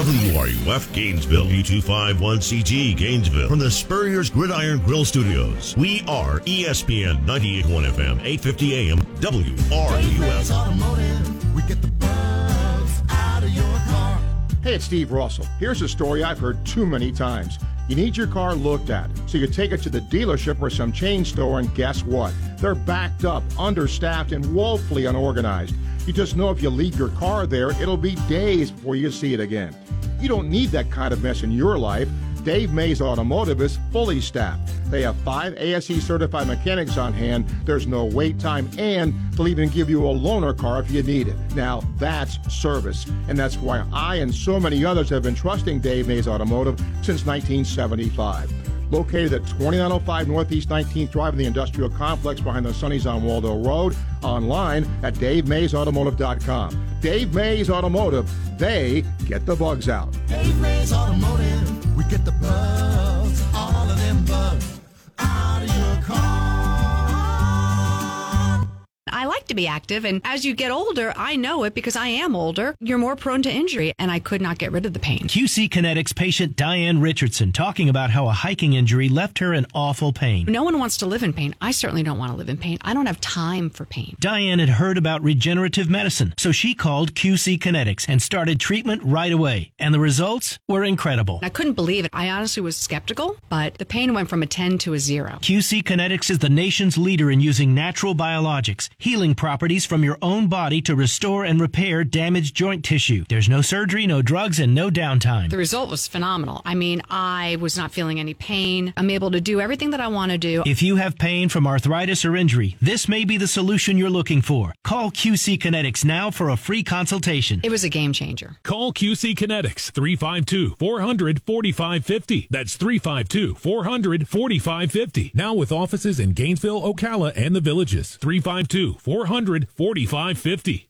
WRUF Gainesville, U251CG Gainesville, from the Spurrier's Gridiron Grill Studios. We are ESPN 98.1 FM, 850 AM, WRUF. Automotive, we get the bugs out of your car. Hey, it's Steve Russell. Here's a story I've heard too many times. You need your car looked at, so you take it to the dealership or some chain store, and guess what? They're backed up, understaffed, and woefully unorganized. You just know if you leave your car there, it'll be days before you see it again. You don't need that kind of mess in your life. Dave Mays Automotive is fully staffed. They have five ASE certified mechanics on hand. There's no wait time, and they'll even give you a loaner car if you need it. Now, that's service. And that's why I and so many others have been trusting Dave Mays Automotive since 1975. Located at 2905 Northeast 19th Drive in the industrial complex behind the Sonny's on Waldo Road. Online at DaveMaysAutomotive.com. Dave Mays Automotive, they get the bugs out. Dave Mays Automotive, we get the bugs, all of them bugs, out of your car. I like to be active, and as you get older, I know it because I am older. You're more prone to injury, and I could not get rid of the pain. QC Kinetics patient Diane Richardson talking about how a hiking injury left her in awful pain. No one wants to live in pain. I certainly don't want to live in pain. I don't have time for pain. Diane had heard about regenerative medicine, so she called QC Kinetics and started treatment right away. And the results were incredible. I couldn't believe it. I honestly was skeptical, but the pain went from a 10 to a 0. QC Kinetics is the nation's leader in using natural biologics, healing properties from your own body to restore and repair damaged joint tissue. There's no surgery, no drugs, and no downtime. The result was phenomenal. I mean, I was not feeling any pain. I'm able to do everything that I want to do. If you have pain from arthritis or injury, this may be the solution you're looking for. Call QC Kinetics now for a free consultation. It was a game changer. Call QC Kinetics 352 400 4550. That's 352 400 4550. Now with offices in Gainesville, Ocala, and the villages. 352 400 4550.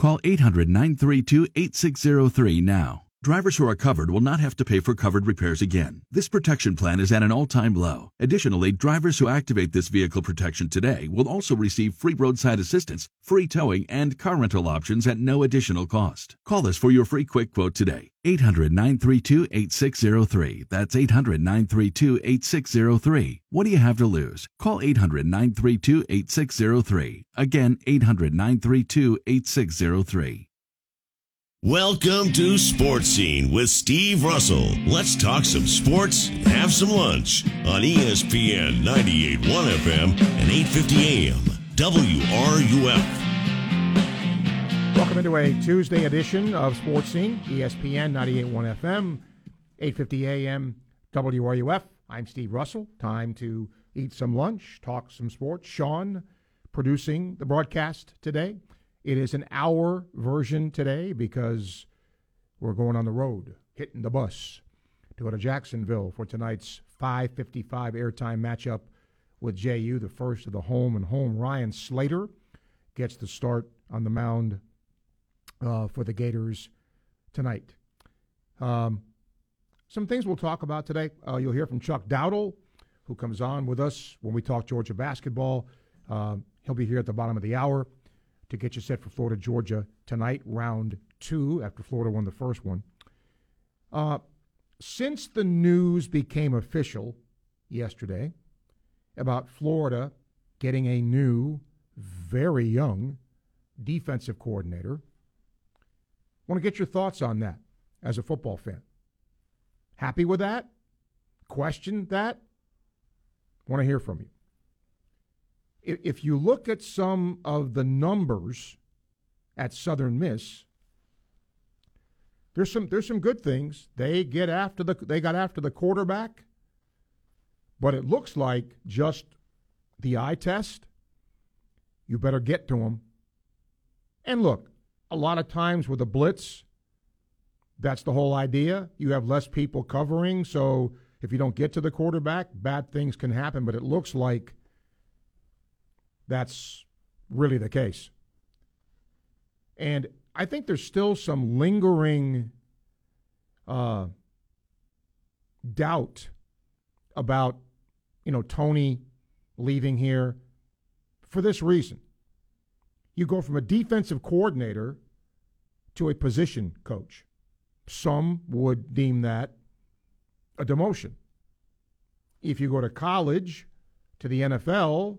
Call 800 932 8603 now. Drivers who are covered will not have to pay for covered repairs again. This protection plan is at an all time low. Additionally, drivers who activate this vehicle protection today will also receive free roadside assistance, free towing, and car rental options at no additional cost. Call us for your free quick quote today. 800 932 8603. That's 800 932 8603. What do you have to lose? Call 800 932 8603. Again, 800 932 8603. Welcome to Sports Scene with Steve Russell. Let's talk some sports and have some lunch on ESPN 98.1 FM and 8:50 AM WRUF. Welcome into a Tuesday edition of Sports Scene, ESPN 98.1 FM, 8:50 a.m. WRUF. I'm Steve Russell. Time to eat some lunch, talk some sports. Sean producing the broadcast today. It is an hour version today because we're going on the road, hitting the bus to go to Jacksonville for tonight's 5:55 airtime matchup with JU, the first of the home and home. Ryan Slater gets the start on the mound uh, for the Gators tonight. Um, some things we'll talk about today. Uh, you'll hear from Chuck Dowdle, who comes on with us when we talk Georgia basketball. Uh, he'll be here at the bottom of the hour to get you set for Florida Georgia tonight, round two, after Florida won the first one. Uh, since the news became official yesterday about Florida getting a new, very young defensive coordinator, want to get your thoughts on that as a football fan. Happy with that? Question that? Want to hear from you if you look at some of the numbers at Southern Miss, there's some there's some good things. They get after the they got after the quarterback, but it looks like just the eye test. You better get to them. And look, a lot of times with a blitz, That's the whole idea. You have less people covering, so if you don't get to the quarterback, bad things can happen. But it looks like that's really the case. And I think there's still some lingering uh, doubt about, you know, Tony leaving here for this reason. You go from a defensive coordinator to a position coach. Some would deem that a demotion. If you go to college to the NFL,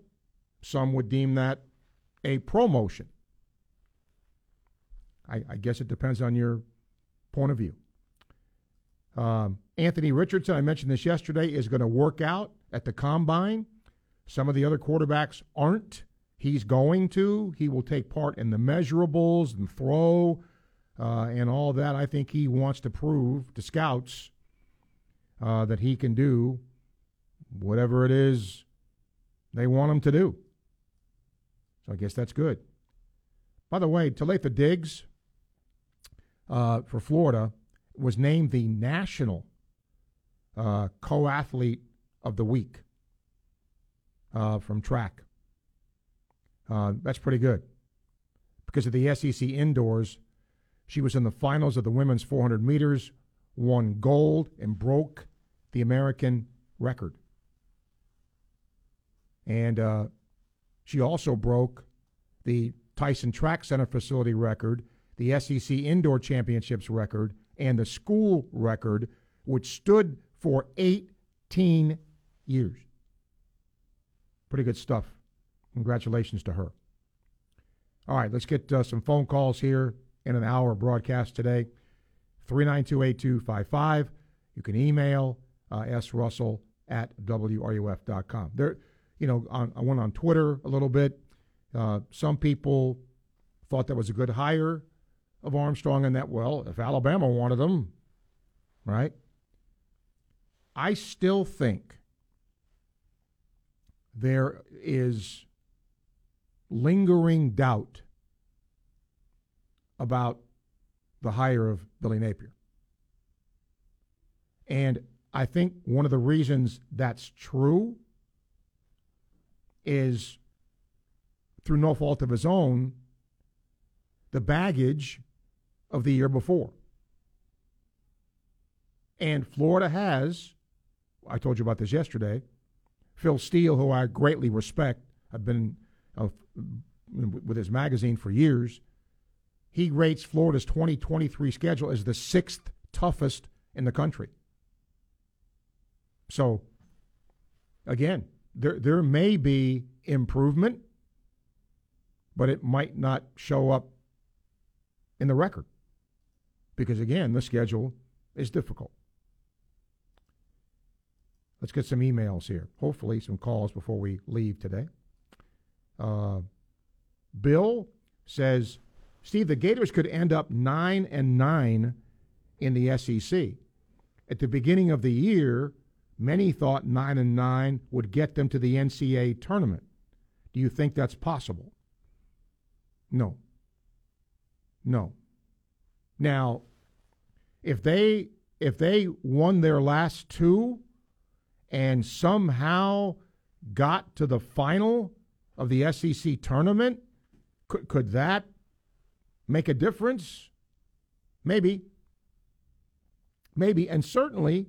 some would deem that a promotion. I, I guess it depends on your point of view. Um, Anthony Richardson, I mentioned this yesterday, is going to work out at the combine. Some of the other quarterbacks aren't. He's going to. He will take part in the measurables and throw uh, and all that. I think he wants to prove to scouts uh, that he can do whatever it is they want him to do. So I guess that's good. By the way, Talitha Diggs uh, for Florida was named the national uh, co-athlete of the week uh, from track. Uh, that's pretty good. Because of the SEC indoors, she was in the finals of the women's 400 meters, won gold, and broke the American record. And uh, she also broke the Tyson Track Center facility record, the SEC Indoor Championships record, and the school record, which stood for 18 years. Pretty good stuff. Congratulations to her. All right, let's get uh, some phone calls here in an hour broadcast today. 392 8255. You can email uh, srussell at wruf.com. There, you know, on, I went on Twitter a little bit. Uh, some people thought that was a good hire of Armstrong, and that, well, if Alabama wanted him, right? I still think there is lingering doubt about the hire of Billy Napier. And I think one of the reasons that's true is through no fault of his own, the baggage of the year before. And Florida has, I told you about this yesterday, Phil Steele, who I greatly respect, I've been uh, with his magazine for years. He rates Florida's 2023 schedule as the sixth toughest in the country. So, again, there there may be improvement, but it might not show up in the record because again, the schedule is difficult. Let's get some emails here. Hopefully, some calls before we leave today. Uh, Bill says, Steve, the Gators could end up nine and nine in the SEC. At the beginning of the year, Many thought 9 and 9 would get them to the NCAA tournament. Do you think that's possible? No. No. Now, if they if they won their last two and somehow got to the final of the SEC tournament, could could that make a difference? Maybe. Maybe, and certainly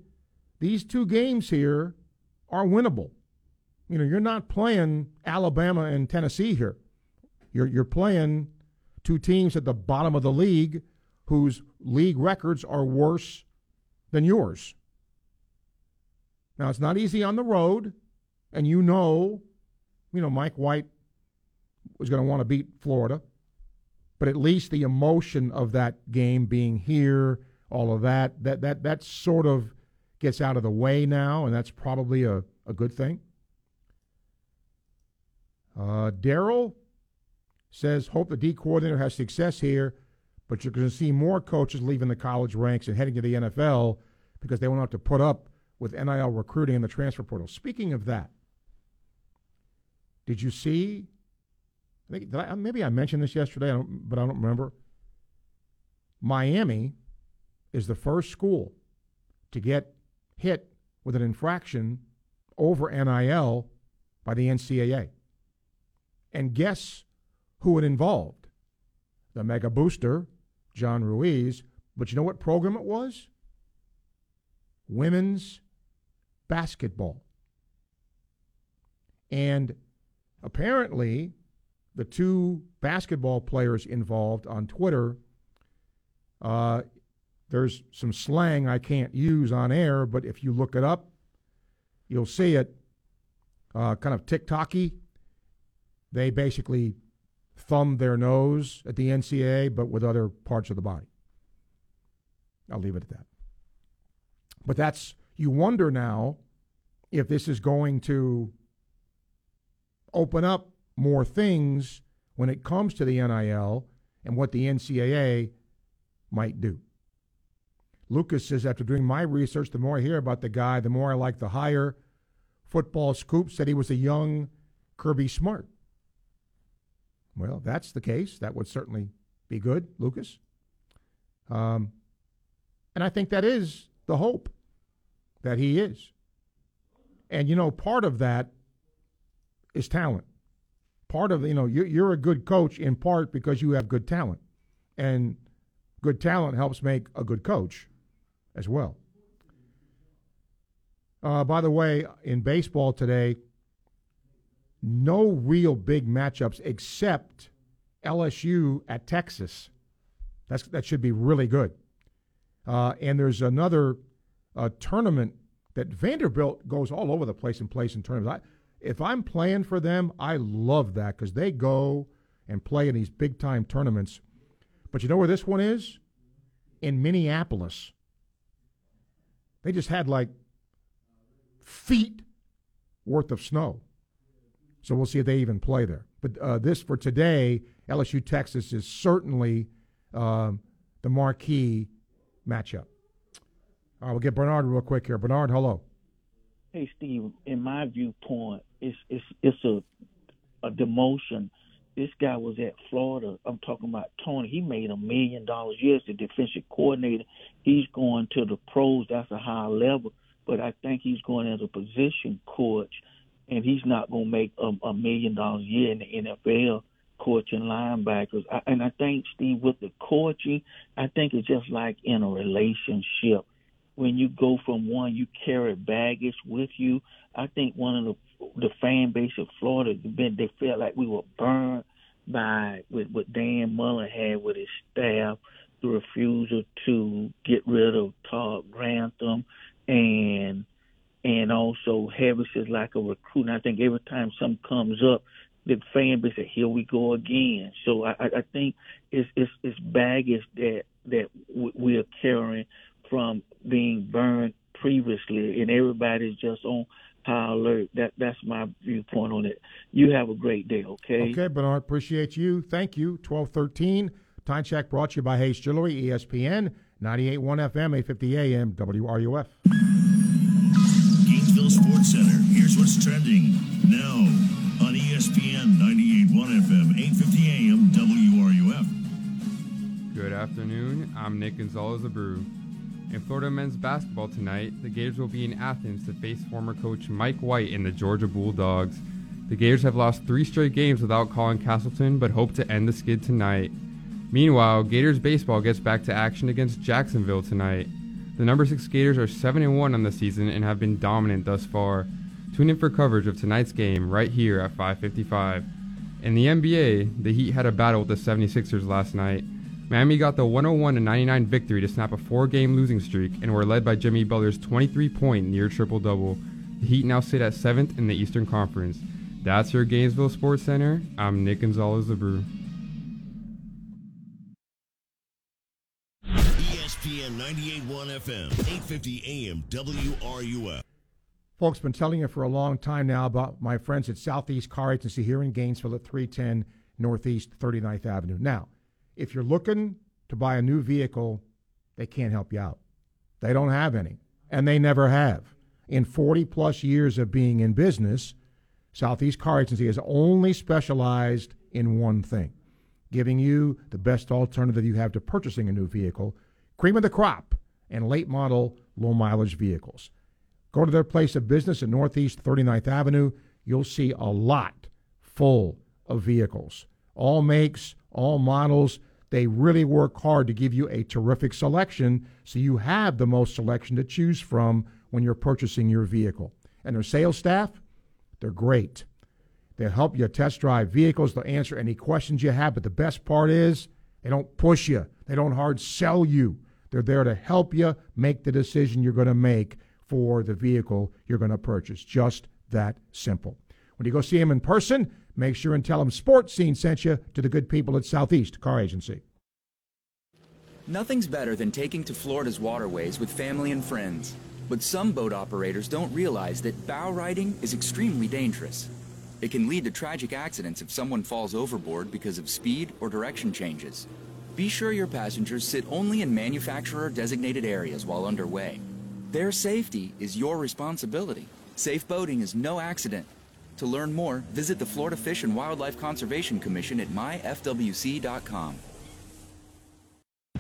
these two games here are winnable. You know, you're not playing Alabama and Tennessee here. You're you're playing two teams at the bottom of the league whose league records are worse than yours. Now it's not easy on the road, and you know, you know, Mike White was going to want to beat Florida, but at least the emotion of that game being here, all of that, that that that sort of gets out of the way now, and that's probably a, a good thing. Uh, Daryl says, hope the D coordinator has success here, but you're going to see more coaches leaving the college ranks and heading to the NFL because they won't have to put up with NIL recruiting in the transfer portal. Speaking of that, did you see? I think I, maybe I mentioned this yesterday, I but I don't remember. Miami is the first school to get hit with an infraction over NIL by the NCAA. And guess who it involved? The mega booster, John Ruiz. But you know what program it was? Women's basketball. And apparently, the two basketball players involved on Twitter, uh, there's some slang I can't use on air, but if you look it up, you'll see it. Uh, kind of TikToky. They basically thumb their nose at the NCAA, but with other parts of the body. I'll leave it at that. But that's, you wonder now if this is going to open up more things when it comes to the NIL and what the NCAA might do. Lucas says, after doing my research, the more I hear about the guy, the more I like the higher football scoop. Said he was a young Kirby Smart. Well, if that's the case. That would certainly be good, Lucas. Um, and I think that is the hope that he is. And, you know, part of that is talent. Part of, you know, you're, you're a good coach in part because you have good talent. And good talent helps make a good coach as well. Uh, by the way, in baseball today, no real big matchups except LSU at Texas. That's, that should be really good. Uh, and there's another uh, tournament that Vanderbilt goes all over the place and plays in tournaments. I, if I'm playing for them, I love that because they go and play in these big time tournaments. But you know where this one is? In Minneapolis. They just had like feet worth of snow. So we'll see if they even play there. But uh, this for today, LSU Texas is certainly um, the marquee matchup. All right, we'll get Bernard real quick here. Bernard, hello. Hey Steve, in my viewpoint, it's it's it's a a demotion. This guy was at Florida. I'm talking about Tony. He made a million dollars. Yes, the defensive coordinator. He's going to the pros. That's a high level. But I think he's going as a position coach, and he's not going to make a, a million dollars a year in the NFL coaching linebackers. I, and I think Steve, with the coaching, I think it's just like in a relationship. When you go from one, you carry baggage with you. I think one of the the fan base of Florida, they felt like we were burned by with what Dan Mullen had with his staff, the refusal to get rid of Todd Grantham, and and also Harris is like a recruit. And I think every time something comes up, the fan base said, "Here we go again." So I, I think it's it's, it's baggage that that we are carrying from being burned previously, and everybody's just on high alert. That that's my viewpoint on it. You have a great day, okay? Okay, Bernard. Appreciate you. Thank you. Twelve thirteen. Time check brought to you by Hayes Jewelry, ESPN, 98.1 FM, 850 AM, WRUF. Gainesville Sports Center. Here's what's trending now on ESPN 98.1 FM, 850 AM, WRUF. Good afternoon. I'm Nick Gonzalez Abreu. In Florida men's basketball tonight, the Gators will be in Athens to face former coach Mike White and the Georgia Bulldogs. The Gators have lost three straight games without Colin Castleton, but hope to end the skid tonight. Meanwhile, Gators baseball gets back to action against Jacksonville tonight. The number six Gators are 7 and 1 on the season and have been dominant thus far. Tune in for coverage of tonight's game right here at 5:55. In the NBA, the Heat had a battle with the 76ers last night. Miami got the 101 99 victory to snap a four-game losing streak and were led by Jimmy Butler's 23-point near triple-double. The Heat now sit at seventh in the Eastern Conference. That's your Gainesville Sports Center. I'm Nick Gonzalez Abreu. ESPN 98.1 FM, 850 AM, WRUF. Folks, been telling you for a long time now about my friends at Southeast Car Agency here in Gainesville at 310 Northeast 39th Avenue. Now, if you're looking to buy a new vehicle, they can't help you out. They don't have any, and they never have. In 40 plus years of being in business, Southeast Car Agency has only specialized in one thing giving you the best alternative you have to purchasing a new vehicle. Cream of the crop and late model low mileage vehicles. Go to their place of business at Northeast 39th Avenue. You'll see a lot full of vehicles, all makes, all models. They really work hard to give you a terrific selection so you have the most selection to choose from when you're purchasing your vehicle. And their sales staff, they're great. They'll help you test drive vehicles, they'll answer any questions you have, but the best part is they don't push you, they don't hard sell you. They're there to help you make the decision you're going to make for the vehicle you're going to purchase. Just that simple. When you go see them in person, make sure and tell them Sports Scene sent you to the good people at Southeast Car Agency. Nothing's better than taking to Florida's waterways with family and friends. But some boat operators don't realize that bow riding is extremely dangerous. It can lead to tragic accidents if someone falls overboard because of speed or direction changes. Be sure your passengers sit only in manufacturer designated areas while underway. Their safety is your responsibility. Safe boating is no accident. To learn more, visit the Florida Fish and Wildlife Conservation Commission at myfwc.com.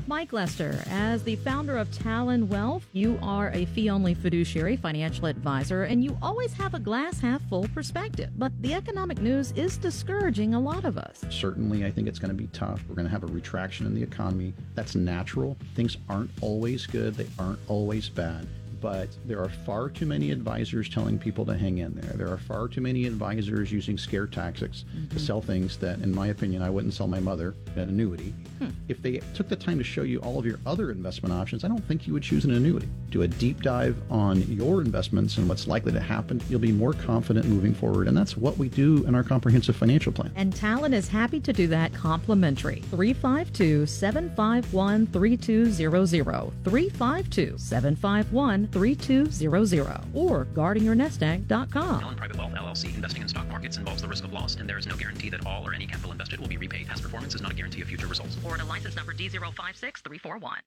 Mike Lester, as the founder of Talon Wealth, you are a fee only fiduciary financial advisor and you always have a glass half full perspective. But the economic news is discouraging a lot of us. Certainly, I think it's going to be tough. We're going to have a retraction in the economy. That's natural. Things aren't always good, they aren't always bad but there are far too many advisors telling people to hang in there. There are far too many advisors using scare tactics mm-hmm. to sell things that, in my opinion, I wouldn't sell my mother an annuity. Hmm. If they took the time to show you all of your other investment options, I don't think you would choose an annuity. Do a deep dive on your investments and what's likely to happen. You'll be more confident moving forward, and that's what we do in our comprehensive financial plan. And Talon is happy to do that complimentary. 352 751 3200. 352 751 3200 or guardingyournest.com. Talon Private Wealth LLC investing in stock markets involves the risk of loss, and there is no guarantee that all or any capital invested will be repaid. Past performance is not a guarantee of future results. Florida license number D056341.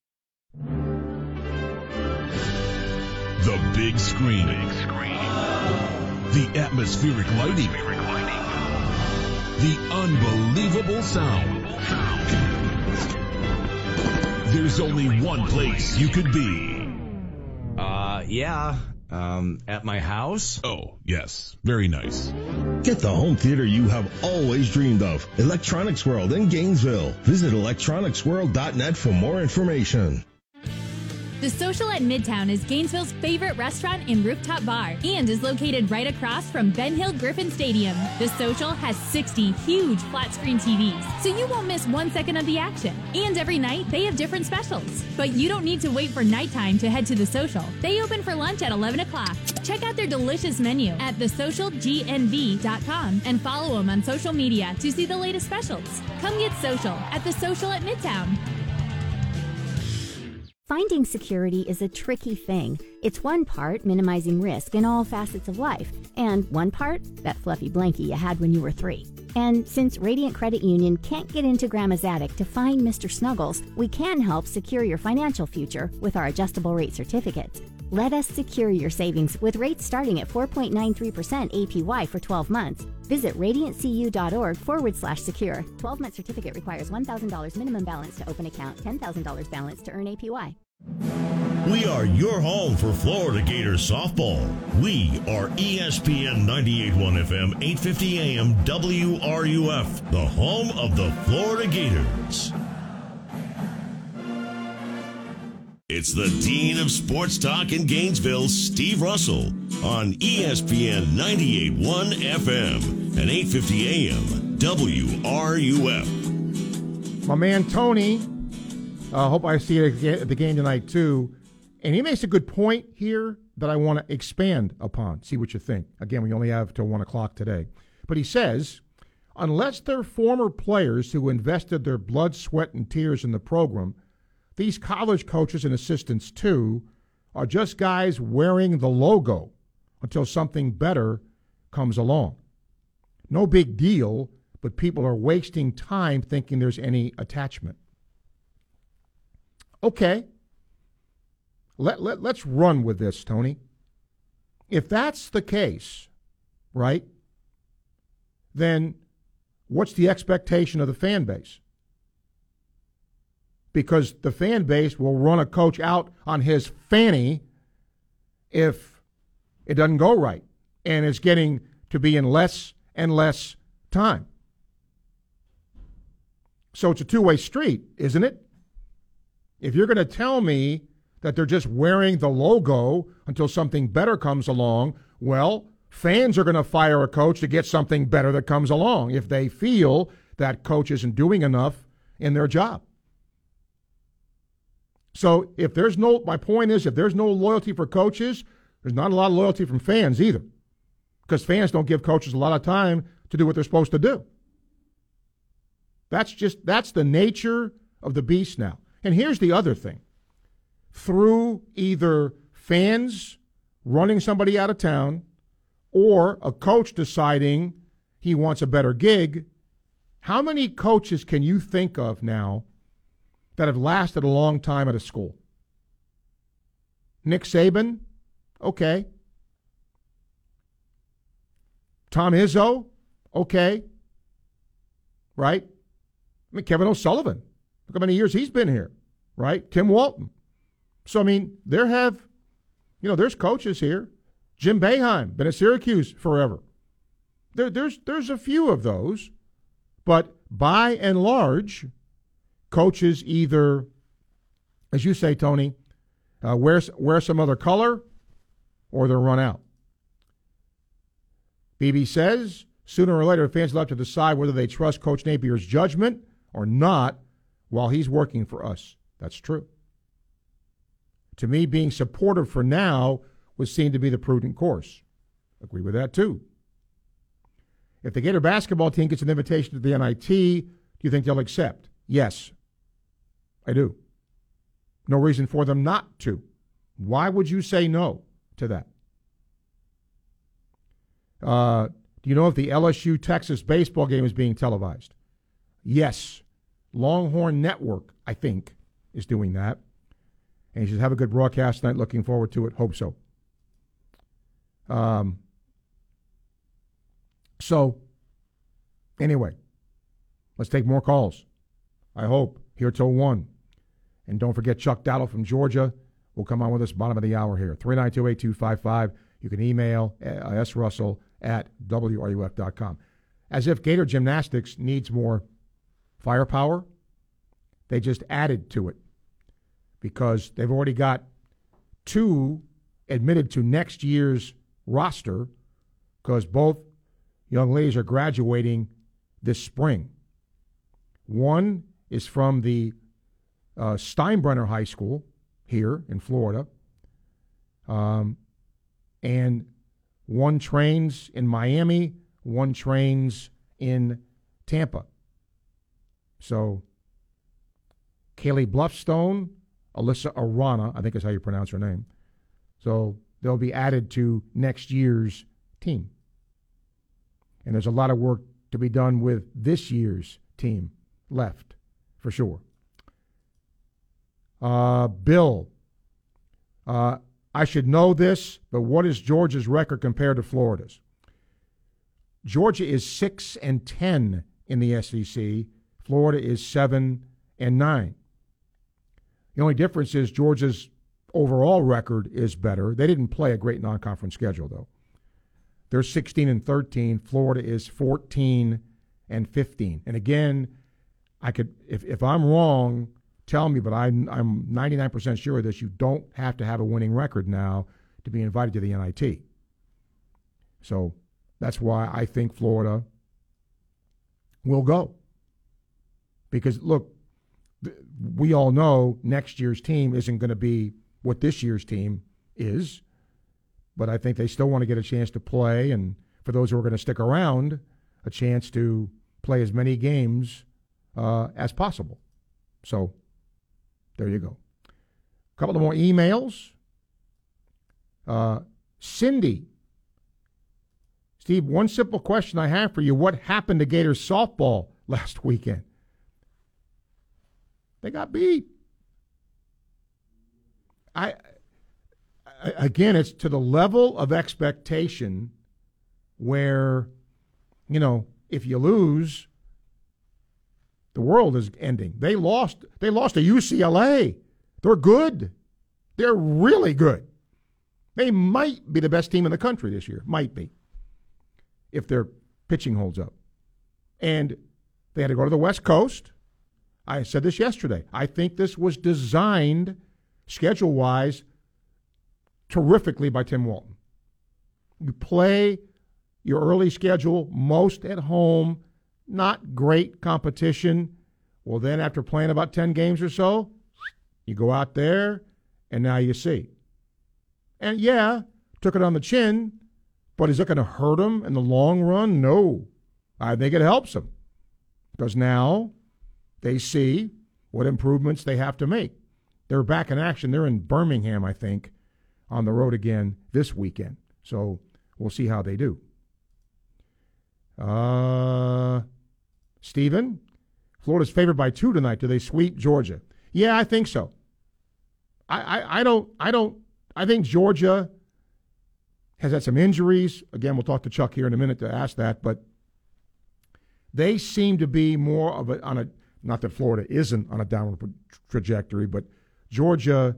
The big screen. Big screen. The atmospheric lighting. Atmospheric lighting. The unbelievable sound. sound. There's only one place you could be uh, yeah. Um, at my house? Oh, yes. Very nice. Get the home theater you have always dreamed of. Electronics World in Gainesville. Visit electronicsworld.net for more information. The Social at Midtown is Gainesville's favorite restaurant and rooftop bar and is located right across from Ben Hill Griffin Stadium. The Social has 60 huge flat screen TVs, so you won't miss one second of the action. And every night, they have different specials. But you don't need to wait for nighttime to head to The Social. They open for lunch at 11 o'clock. Check out their delicious menu at thesocialgnv.com and follow them on social media to see the latest specials. Come get social at The Social at Midtown. Finding security is a tricky thing. It's one part minimizing risk in all facets of life, and one part that fluffy blankie you had when you were three. And since Radiant Credit Union can't get into Grandma's attic to find Mr. Snuggles, we can help secure your financial future with our adjustable rate certificates. Let us secure your savings with rates starting at 4.93% APY for 12 months. Visit radiantcu.org forward slash secure. 12 month certificate requires $1,000 minimum balance to open account, $10,000 balance to earn APY. We are your home for Florida Gators softball. We are ESPN 98.1 FM, 850 AM, WRUF, the home of the Florida Gators. It's the Dean of Sports Talk in Gainesville, Steve Russell, on ESPN 98.1 FM and 850 AM WRUF. My man Tony, I uh, hope I see it at the game tonight too. And he makes a good point here that I want to expand upon. See what you think. Again, we only have till 1 o'clock today. But he says, unless they're former players who invested their blood, sweat, and tears in the program, these college coaches and assistants, too, are just guys wearing the logo until something better comes along. No big deal, but people are wasting time thinking there's any attachment. Okay. Let, let, let's run with this, Tony. If that's the case, right, then what's the expectation of the fan base? Because the fan base will run a coach out on his fanny if it doesn't go right and it's getting to be in less and less time. So it's a two way street, isn't it? If you're going to tell me that they're just wearing the logo until something better comes along, well, fans are going to fire a coach to get something better that comes along if they feel that coach isn't doing enough in their job. So if there's no, my point is, if there's no loyalty for coaches, there's not a lot of loyalty from fans either, because fans don't give coaches a lot of time to do what they're supposed to do. That's just that's the nature of the beast now. And here's the other thing: through either fans running somebody out of town or a coach deciding he wants a better gig, how many coaches can you think of now that have lasted a long time at a school? Nick Saban, okay. Tom Izzo, okay. Right? I mean, Kevin O'Sullivan, look how many years he's been here, right? Tim Walton. So, I mean, there have, you know, there's coaches here. Jim Boeheim, been at Syracuse forever. There, there's, there's a few of those, but by and large, coaches either, as you say, Tony, uh, wear, wear some other color or they're run out. BB says sooner or later, fans will have to decide whether they trust Coach Napier's judgment or not while he's working for us. That's true. To me, being supportive for now was seen to be the prudent course. Agree with that too. If the Gator basketball team gets an invitation to the NIT, do you think they'll accept? Yes, I do. No reason for them not to. Why would you say no to that? Uh, do you know if the LSU Texas baseball game is being televised? Yes. Longhorn Network, I think, is doing that. And you should have a good broadcast tonight. Looking forward to it. Hope so. Um, so, anyway, let's take more calls. I hope here till 1. And don't forget Chuck Dowdle from Georgia will come on with us bottom of the hour here. 392 8255. You can email uh, srussell at wruf.com. As if Gator Gymnastics needs more firepower, they just added to it because they've already got two admitted to next year's roster because both young ladies are graduating this spring. One is from the uh, Steinbrenner High School here in Florida, um, and one trains in Miami, one trains in Tampa. So, Kaylee Bluffstone, Alyssa Arana, I think is how you pronounce her name. So they'll be added to next year's team. And there's a lot of work to be done with this year's team left, for sure. Uh, Bill, uh, I should know this, but what is Georgia's record compared to Florida's? Georgia is six and ten in the SEC. Florida is seven and nine. The only difference is Georgia's overall record is better. They didn't play a great non-conference schedule though. They're 16 and 13. Florida is 14 and 15. And again, I could if if I'm wrong, tell me, but I'm I'm 99% sure this. You don't have to have a winning record now to be invited to the NIT. So that's why I think Florida will go. Because look, we all know next year's team isn't going to be what this year's team is, but I think they still want to get a chance to play, and for those who are going to stick around, a chance to play as many games uh, as possible. So there you go. A couple of more emails. Uh, Cindy. Steve, one simple question I have for you. What happened to Gators softball last weekend? They got beat. I, I again, it's to the level of expectation where, you know, if you lose, The world is ending. They lost. They lost to UCLA. They're good. They're really good. They might be the best team in the country this year. Might be. If their pitching holds up. And they had to go to the West Coast. I said this yesterday. I think this was designed schedule wise terrifically by Tim Walton. You play your early schedule most at home, not great competition. Well, then after playing about 10 games or so, you go out there and now you see. And yeah, took it on the chin, but is it going to hurt him in the long run? No. I think it helps them because now they see what improvements they have to make. They're back in action. They're in Birmingham, I think, on the road again this weekend. So we'll see how they do. Uh, Stephen, Florida's favored by two tonight. Do they sweep Georgia? Yeah, I think so. I, I, I don't I don't I think Georgia has had some injuries. Again, we'll talk to Chuck here in a minute to ask that, but they seem to be more of a on a not that Florida isn't on a downward trajectory, but Georgia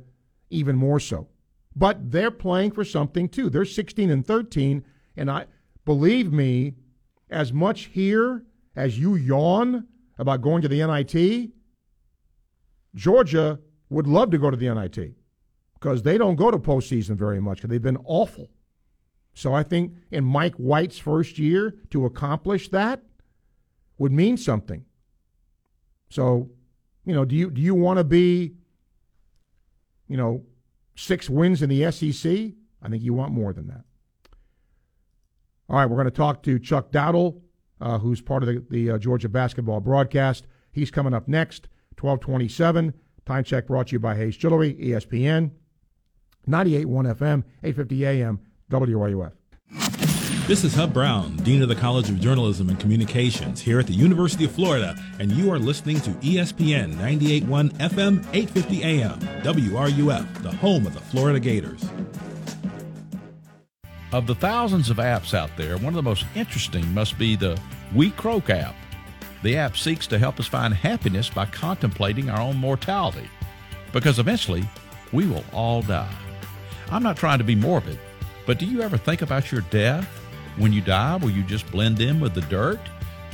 even more so. But they're playing for something too. They're 16 and 13, and I believe me, as much here as you yawn about going to the NIT, Georgia would love to go to the NIT because they don't go to postseason very much because they've been awful. So I think in Mike White's first year to accomplish that would mean something. So, you know, do you do you want to be, you know, six wins in the SEC? I think you want more than that. All right, we're going to talk to Chuck Dowdle, uh, who's part of the, the uh, Georgia basketball broadcast. He's coming up next, 1227. Time check brought to you by Hayes Jewelry, ESPN, 98.1 FM, 850 AM, WRUF. This is Hub Brown, Dean of the College of Journalism and Communications here at the University of Florida, and you are listening to ESPN 98.1 FM, 850 AM, WRUF, the home of the Florida Gators. Of the thousands of apps out there, one of the most interesting must be the We Croak app. The app seeks to help us find happiness by contemplating our own mortality, because eventually we will all die. I'm not trying to be morbid, but do you ever think about your death? When you die, will you just blend in with the dirt?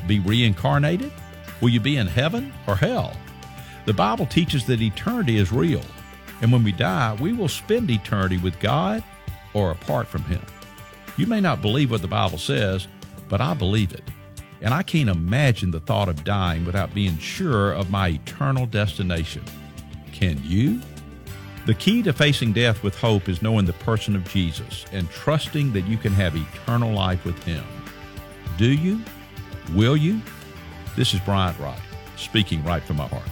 Be reincarnated? Will you be in heaven or hell? The Bible teaches that eternity is real, and when we die, we will spend eternity with God or apart from Him. You may not believe what the Bible says, but I believe it. And I can't imagine the thought of dying without being sure of my eternal destination. Can you? The key to facing death with hope is knowing the person of Jesus and trusting that you can have eternal life with Him. Do you? Will you? This is Bryant Wright, speaking right from my heart.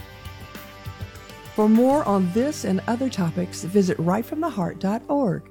For more on this and other topics, visit rightfromtheheart.org.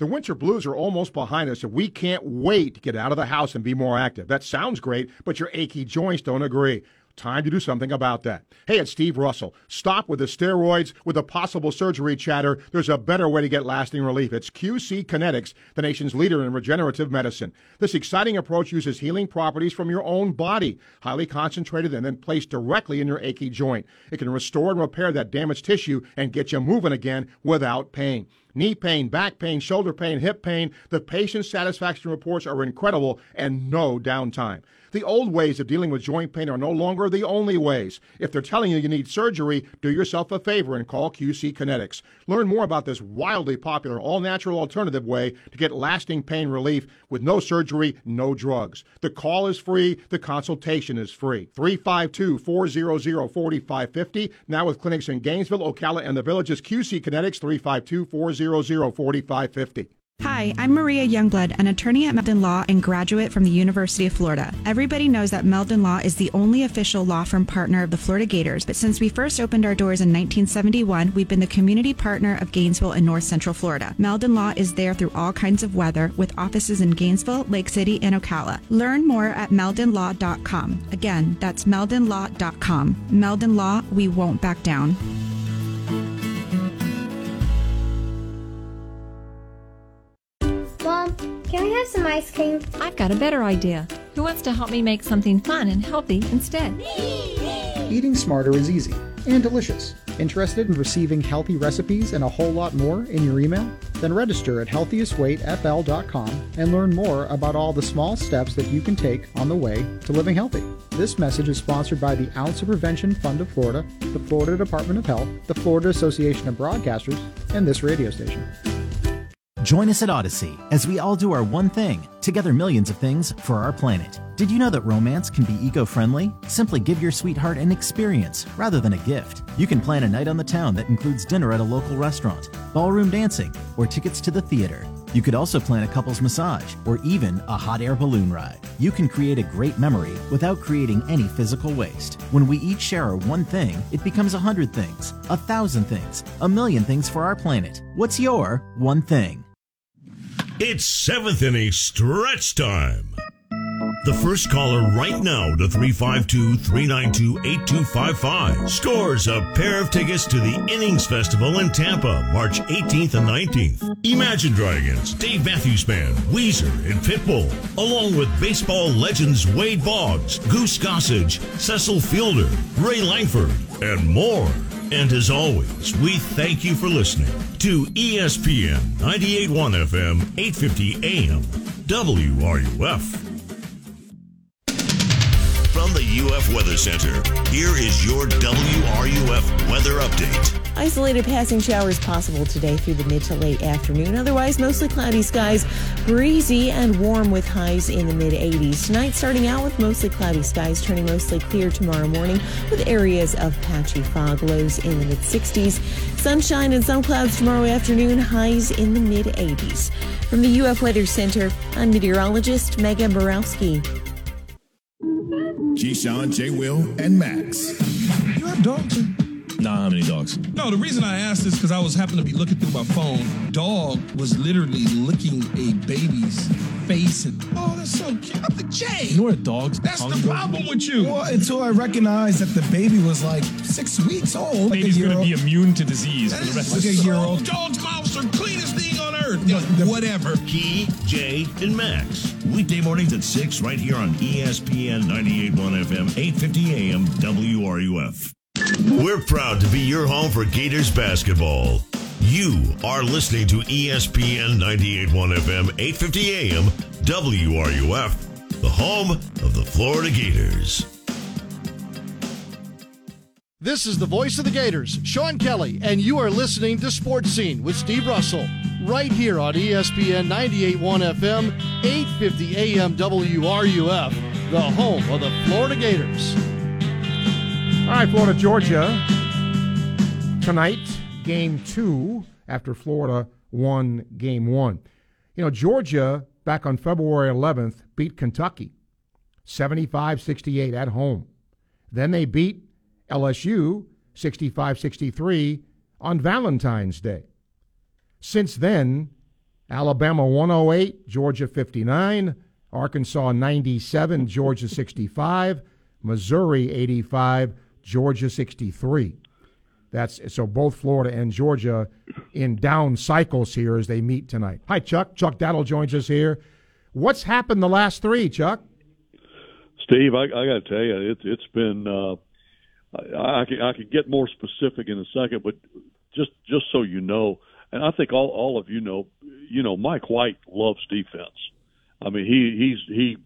The winter blues are almost behind us, and we can't wait to get out of the house and be more active. That sounds great, but your achy joints don't agree. Time to do something about that. Hey, it's Steve Russell. Stop with the steroids, with the possible surgery chatter. There's a better way to get lasting relief. It's QC Kinetics, the nation's leader in regenerative medicine. This exciting approach uses healing properties from your own body, highly concentrated and then placed directly in your achy joint. It can restore and repair that damaged tissue and get you moving again without pain knee pain, back pain, shoulder pain, hip pain. The patient satisfaction reports are incredible and no downtime. The old ways of dealing with joint pain are no longer the only ways. If they're telling you you need surgery, do yourself a favor and call QC Kinetics. Learn more about this wildly popular all natural alternative way to get lasting pain relief with no surgery, no drugs. The call is free, the consultation is free. 352 400 4550. Now with clinics in Gainesville, Ocala, and the villages, QC Kinetics 352 400 4550. Hi, I'm Maria Youngblood, an attorney at Meldon Law and graduate from the University of Florida. Everybody knows that Meldon Law is the only official law firm partner of the Florida Gators, but since we first opened our doors in 1971, we've been the community partner of Gainesville and North Central Florida. Meldon Law is there through all kinds of weather with offices in Gainesville, Lake City, and Ocala. Learn more at meldonlaw.com. Again, that's meldonlaw.com. Meldon Law, we won't back down. Mom, can we have some ice cream? I've got a better idea. Who wants to help me make something fun and healthy instead? Eating smarter is easy and delicious. Interested in receiving healthy recipes and a whole lot more in your email? Then register at healthiestweightfl.com and learn more about all the small steps that you can take on the way to living healthy. This message is sponsored by the Ounce of Prevention Fund of Florida, the Florida Department of Health, the Florida Association of Broadcasters, and this radio station. Join us at Odyssey as we all do our one thing, together millions of things for our planet. Did you know that romance can be eco friendly? Simply give your sweetheart an experience rather than a gift. You can plan a night on the town that includes dinner at a local restaurant, ballroom dancing, or tickets to the theater. You could also plan a couple's massage or even a hot air balloon ride. You can create a great memory without creating any physical waste. When we each share our one thing, it becomes a hundred things, a thousand things, a million things for our planet. What's your one thing? It's seventh inning stretch time. The first caller right now to 352 392 8255 scores a pair of tickets to the Innings Festival in Tampa, March 18th and 19th. Imagine Dragons, Dave Matthews Band, Weezer, and Pitbull, along with baseball legends Wade Boggs, Goose Gossage, Cecil Fielder, Ray Lankford, and more. And as always, we thank you for listening to ESPN 981 FM, 850 AM, WRUF. From the UF Weather Center, here is your WRUF weather update. Isolated passing showers possible today through the mid to late afternoon. Otherwise, mostly cloudy skies, breezy and warm with highs in the mid 80s. Tonight, starting out with mostly cloudy skies, turning mostly clear tomorrow morning with areas of patchy fog, lows in the mid 60s. Sunshine and some clouds tomorrow afternoon, highs in the mid 80s. From the UF Weather Center, I'm meteorologist Megan Borowski. Keyshawn, J. Will, and Max. You have dogs? Nah, how many dogs? No, the reason I asked is because I was happened to be looking through my phone. Dog was literally licking a baby's face and oh, that's so cute. I'm the Jay. You know where dogs That's the hungry? problem with you. Well, until I recognized that the baby was like six weeks old. Like Baby's a year gonna be immune to disease That for the is rest like of a his year life. old. Dog's mouths are cleanest thing on. Whatever. Key, Jay, and Max. Weekday mornings at 6 right here on ESPN 98.1 FM, 850 AM, WRUF. We're proud to be your home for Gators basketball. You are listening to ESPN 98.1 FM, 850 AM, WRUF, the home of the Florida Gators. This is the voice of the Gators, Sean Kelly, and you are listening to Sports Scene with Steve Russell, right here on ESPN 98.1 FM, 850 AM WRUF, the home of the Florida Gators. All right, Florida, Georgia. Tonight, game two after Florida won game one. You know, Georgia, back on February 11th, beat Kentucky 75 68 at home. Then they beat LSU 65 63 on Valentine's Day. Since then, Alabama 108, Georgia 59, Arkansas 97, Georgia 65, Missouri 85, Georgia 63. That's so both Florida and Georgia in down cycles here as they meet tonight. Hi, Chuck. Chuck Dowdle joins us here. What's happened the last three, Chuck? Steve, I, I got to tell you, it's it's been. Uh, I, I could I could get more specific in a second, but just just so you know, and I think all all of you know, you know, Mike White loves defense. I mean, he he's he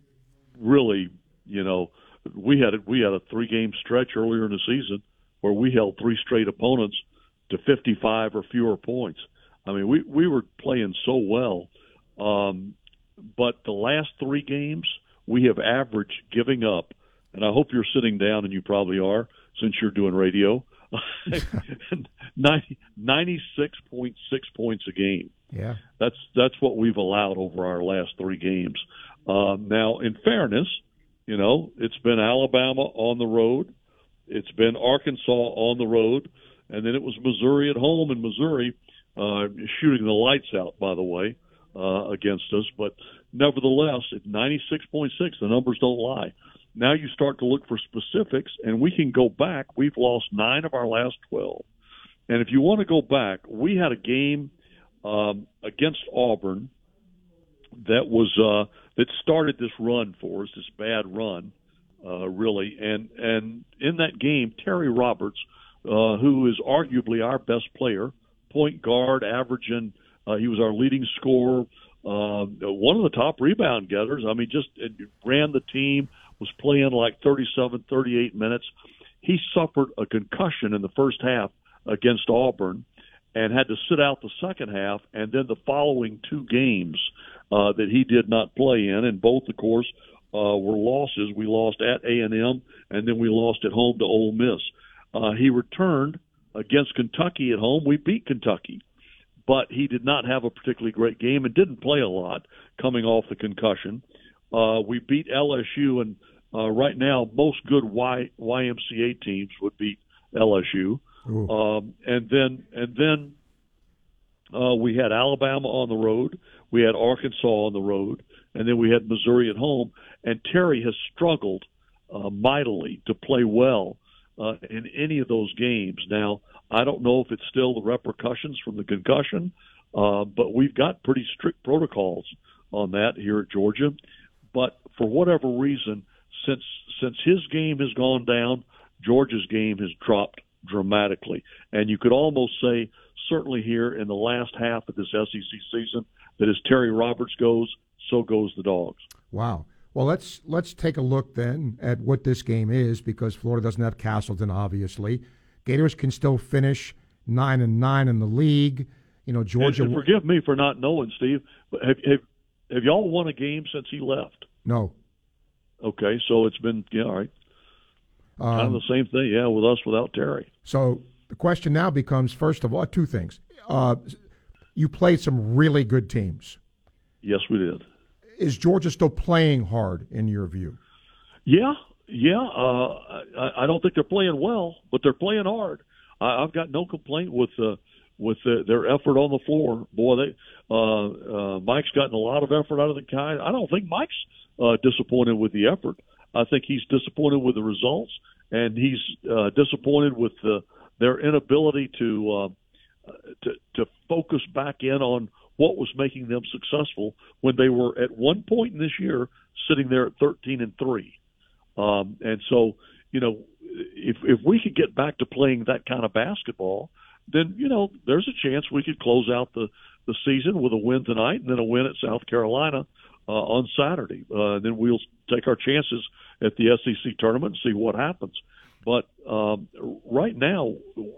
really, you know, we had a, we had a three game stretch earlier in the season where we held three straight opponents to 55 or fewer points. I mean, we we were playing so well, um, but the last three games we have averaged giving up, and I hope you're sitting down, and you probably are since you're doing radio. 90, 96.6 points a game. Yeah. That's that's what we've allowed over our last three games. Uh, now, in fairness, you know, it's been Alabama on the road, it's been Arkansas on the road, and then it was Missouri at home. And Missouri uh, shooting the lights out, by the way, uh, against us. But nevertheless, at 96.6, the numbers don't lie. Now you start to look for specifics, and we can go back. We've lost nine of our last 12. And if you want to go back, we had a game um, against Auburn that was uh, that started this run for us, this bad run, uh, really. And and in that game, Terry Roberts, uh, who is arguably our best player, point guard, averaging, uh, he was our leading scorer, uh, one of the top rebound getters. I mean, just ran the team, was playing like 37, 38 minutes. He suffered a concussion in the first half against Auburn and had to sit out the second half and then the following two games uh, that he did not play in. And both of course uh, were losses. We lost at A&M and then we lost at home to Ole Miss. Uh, he returned against Kentucky at home. We beat Kentucky but he did not have a particularly great game and didn't play a lot coming off the concussion uh, we beat LSU and uh, right now most good y- YMCA teams would beat LSU um, and then and then uh, we had Alabama on the road, we had Arkansas on the road, and then we had Missouri at home. And Terry has struggled uh, mightily to play well uh, in any of those games. Now I don't know if it's still the repercussions from the concussion, uh, but we've got pretty strict protocols on that here at Georgia. But for whatever reason, since since his game has gone down, Georgia's game has dropped dramatically. And you could almost say, certainly here in the last half of this SEC season, that as Terry Roberts goes, so goes the Dogs. Wow. Well, let's let's take a look then at what this game is because Florida doesn't have Castleton, obviously. Gators can still finish nine and nine in the league. You know, Georgia. And, and forgive me for not knowing, Steve. But have, have have y'all won a game since he left? No. Okay, so it's been yeah, all right. Um, kind of the same thing, yeah, with us without Terry. So the question now becomes: first of all, two things. Uh, you played some really good teams. Yes, we did. Is Georgia still playing hard in your view? Yeah, yeah. Uh, I, I don't think they're playing well, but they're playing hard. I, I've got no complaint with uh, with the, their effort on the floor. Boy, they uh, uh, Mike's gotten a lot of effort out of the guy. I don't think Mike's uh, disappointed with the effort. I think he's disappointed with the results, and he's uh, disappointed with the, their inability to, uh, to to focus back in on what was making them successful when they were at one point in this year sitting there at 13 and three. Um, and so, you know, if if we could get back to playing that kind of basketball, then you know there's a chance we could close out the the season with a win tonight and then a win at South Carolina uh, on Saturday. Uh, then we'll take our chances at the SEC tournament and see what happens. But um, right now,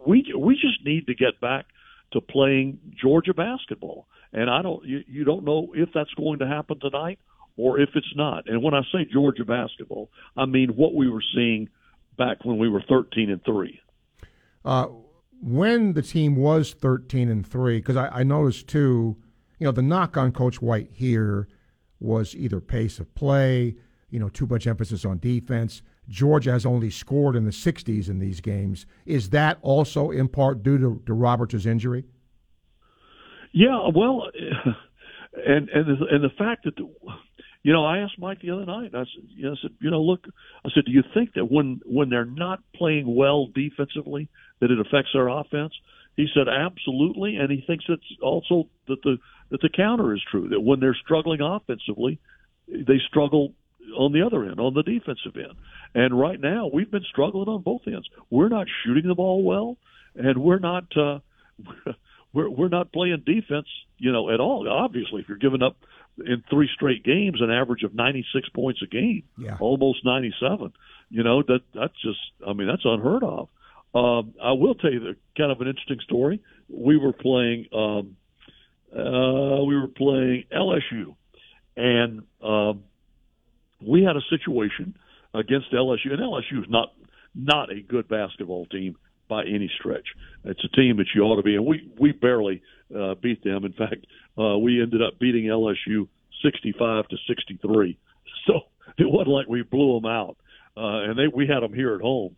we we just need to get back to playing Georgia basketball, and I don't you, you don't know if that's going to happen tonight or if it's not. And when I say Georgia basketball, I mean what we were seeing back when we were thirteen and three. Uh, when the team was thirteen and three, because I, I noticed too, you know, the knock on Coach White here was either pace of play, you know, too much emphasis on defense. Georgia has only scored in the 60s in these games. Is that also in part due to, to Roberts' injury? Yeah, well, and and the, and the fact that, the, you know, I asked Mike the other night. I said, you know, I said, you know, look, I said, do you think that when when they're not playing well defensively, that it affects their offense? He said absolutely, and he thinks it's also that the that the counter is true. That when they're struggling offensively, they struggle on the other end, on the defensive end. And right now, we've been struggling on both ends. We're not shooting the ball well, and we're not uh, we're we're not playing defense, you know, at all. Obviously, if you're giving up in three straight games an average of 96 points a game, yeah. almost 97, you know that that's just I mean that's unheard of. Um, I will tell you the kind of an interesting story. We were playing um, uh, we were playing LSU, and um, we had a situation against LSU, and LSU is not not a good basketball team by any stretch. It's a team that you ought to be, and we we barely uh, beat them. In fact, uh, we ended up beating LSU sixty-five to sixty-three. So it wasn't like we blew them out, uh, and they we had them here at home,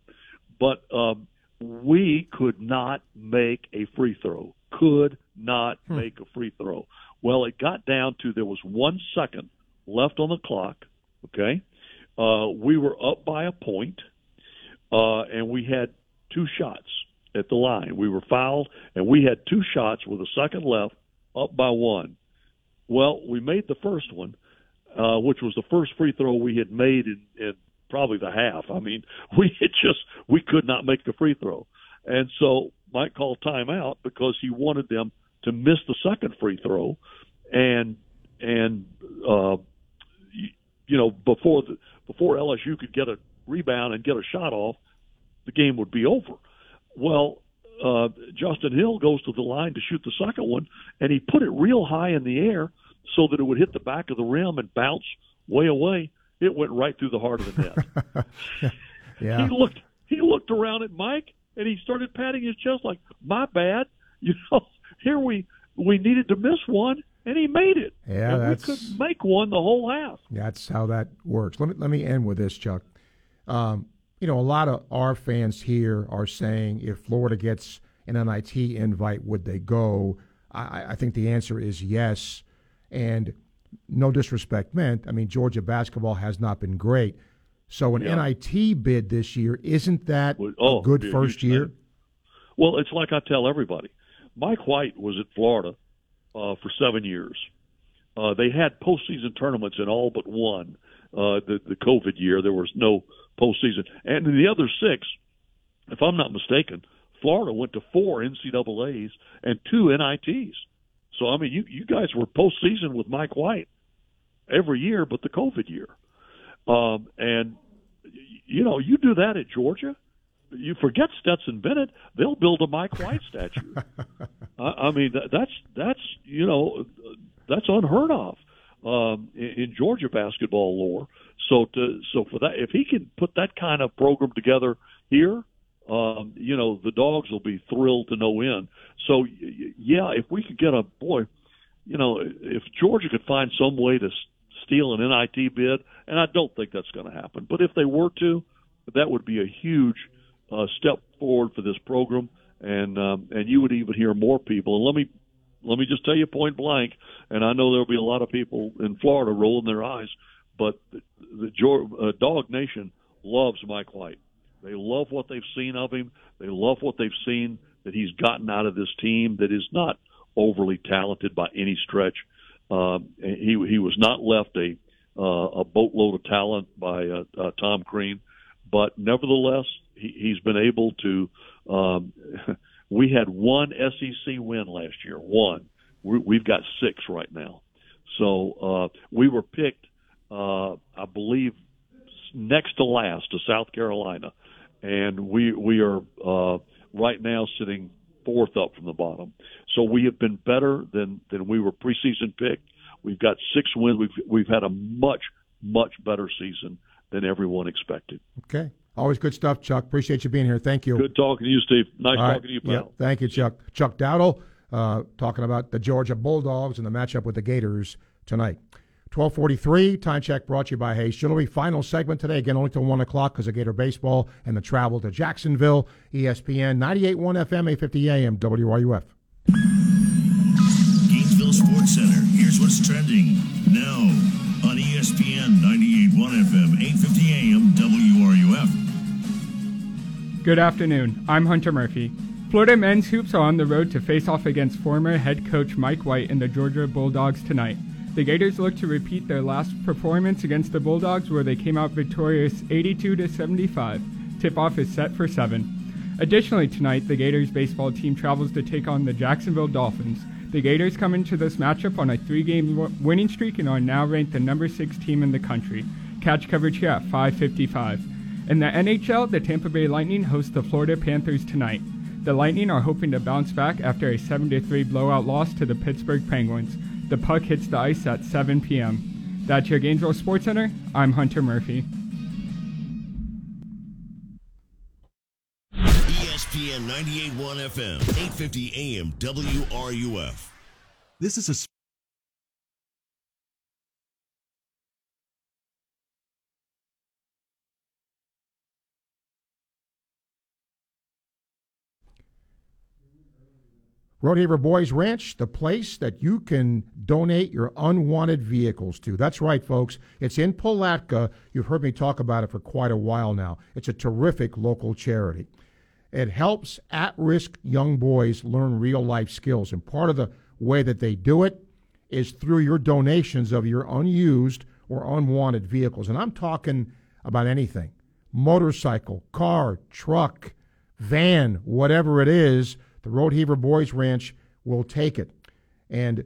but um, we could not make a free throw. Could not hmm. make a free throw. Well, it got down to there was one second left on the clock. Okay, uh, we were up by a point, uh, and we had two shots at the line. We were fouled, and we had two shots with a second left, up by one. Well, we made the first one, uh, which was the first free throw we had made in, in probably the half. I mean, we had just we could not make the free throw, and so Mike called timeout because he wanted them to miss the second free throw, and and uh, you, you know before the, before LSU could get a rebound and get a shot off, the game would be over. Well, uh, Justin Hill goes to the line to shoot the second one, and he put it real high in the air so that it would hit the back of the rim and bounce way away. It went right through the heart of the net. yeah. He looked he looked around at Mike and he started patting his chest like, "My bad." You know, here we we needed to miss one and he made it. Yeah, and that's we couldn't make one the whole half. That's how that works. Let me let me end with this, Chuck. Um, you know, a lot of our fans here are saying if Florida gets an NIT invite, would they go? I, I think the answer is yes. And no disrespect meant. I mean, Georgia basketball has not been great. So an Yeah. NIT bid this year isn't that oh, a good first year? Well, it's like I tell everybody. Mike White was at Florida uh, for seven years. Uh, they had postseason tournaments in all but one. Uh, the the COVID year, there was no postseason, and in the other six, if I'm not mistaken, Florida went to four NCAA's and two NITs. So I mean, you you guys were postseason with Mike White every year, but the COVID year. Um, and you know, you do that at Georgia, you forget Stetson Bennett, they'll build a Mike White statue. I, I mean, that, that's that's you know, that's unheard of um, in, in Georgia basketball lore. So to so for that, if he can put that kind of program together here, um, you know, the dogs will be thrilled to no end. So yeah, if we could get a boy, you know, if Georgia could find some way to steal an NIT bid, and I don't think that's going to happen, but if they were to, that would be a huge uh, step forward for this program, and um, and you would even hear more people. And let me let me just tell you point blank, and I know there'll be a lot of people in Florida rolling their eyes, but the, the uh, Dog Nation loves Mike White. They love what they've seen of him. They love what they've seen that he's gotten out of this team that is not overly talented by any stretch. Um, he he was not left a uh, a boatload of talent by uh, uh, Tom Crean, but nevertheless he, he's been able to. Um, we had one SEC win last year, one. we we've got six right now. So uh, we were picked, uh, I believe, next to last to South Carolina, and we we are uh, right now sitting fourth up from the bottom. So we have been better than than we were preseason picked. We've got six wins. We've we've had a much much better season than everyone expected. Okay. Always good stuff, Chuck. Appreciate you being here. Thank you. Good talking to you, Steve. Nice All right. talking to you, pal. Yeah, thank you, Chuck. Chuck Dowdle uh, talking about the Georgia Bulldogs and the matchup with the Gators tonight. 1243, time check brought to you by Hayes Jewelry. Final segment today, again, only till 1 o'clock because of Gator Baseball and the travel to Jacksonville. ESPN 98.1 FM, 850 AM, WRUF. Gainesville Sports Center. Here's what's trending now on ESPN 98.1 FM, 850 AM, WRUF. Good afternoon. I'm Hunter Murphy. Florida men's hoops are on the road to face off against former head coach Mike White and the Georgia Bulldogs tonight. The Gators look to repeat their last performance against the Bulldogs where they came out victorious 82 to 75. Tip-off is set for 7. Additionally, tonight the Gators baseball team travels to take on the Jacksonville Dolphins. The Gators come into this matchup on a three-game winning streak and are now ranked the number 6 team in the country. Catch coverage here at 555. In the NHL, the Tampa Bay Lightning host the Florida Panthers tonight. The Lightning are hoping to bounce back after a 7-3 blowout loss to the Pittsburgh Penguins. The puck hits the ice at 7 p.m. That's your Gainesville Sports Center. I'm Hunter Murphy. ESPN 98.1 FM, 850 AM, WRUF. This is a Rodeheaver Boys Ranch, the place that you can donate your unwanted vehicles to. That's right, folks. It's in Palatka. You've heard me talk about it for quite a while now. It's a terrific local charity. It helps at risk young boys learn real life skills. And part of the way that they do it is through your donations of your unused or unwanted vehicles. And I'm talking about anything motorcycle, car, truck, van, whatever it is, the Rodeheaver Boys Ranch will take it. And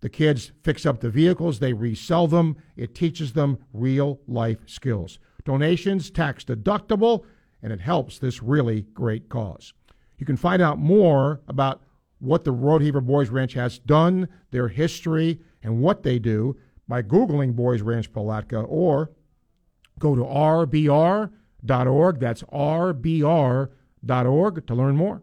the kids fix up the vehicles, they resell them. It teaches them real life skills. Donations tax deductible, and it helps this really great cause. You can find out more about what the Rodeheaver Boys Ranch has done, their history, and what they do by Googling Boys Ranch Palatka or go to rbr.org. That's rbr.org to learn more.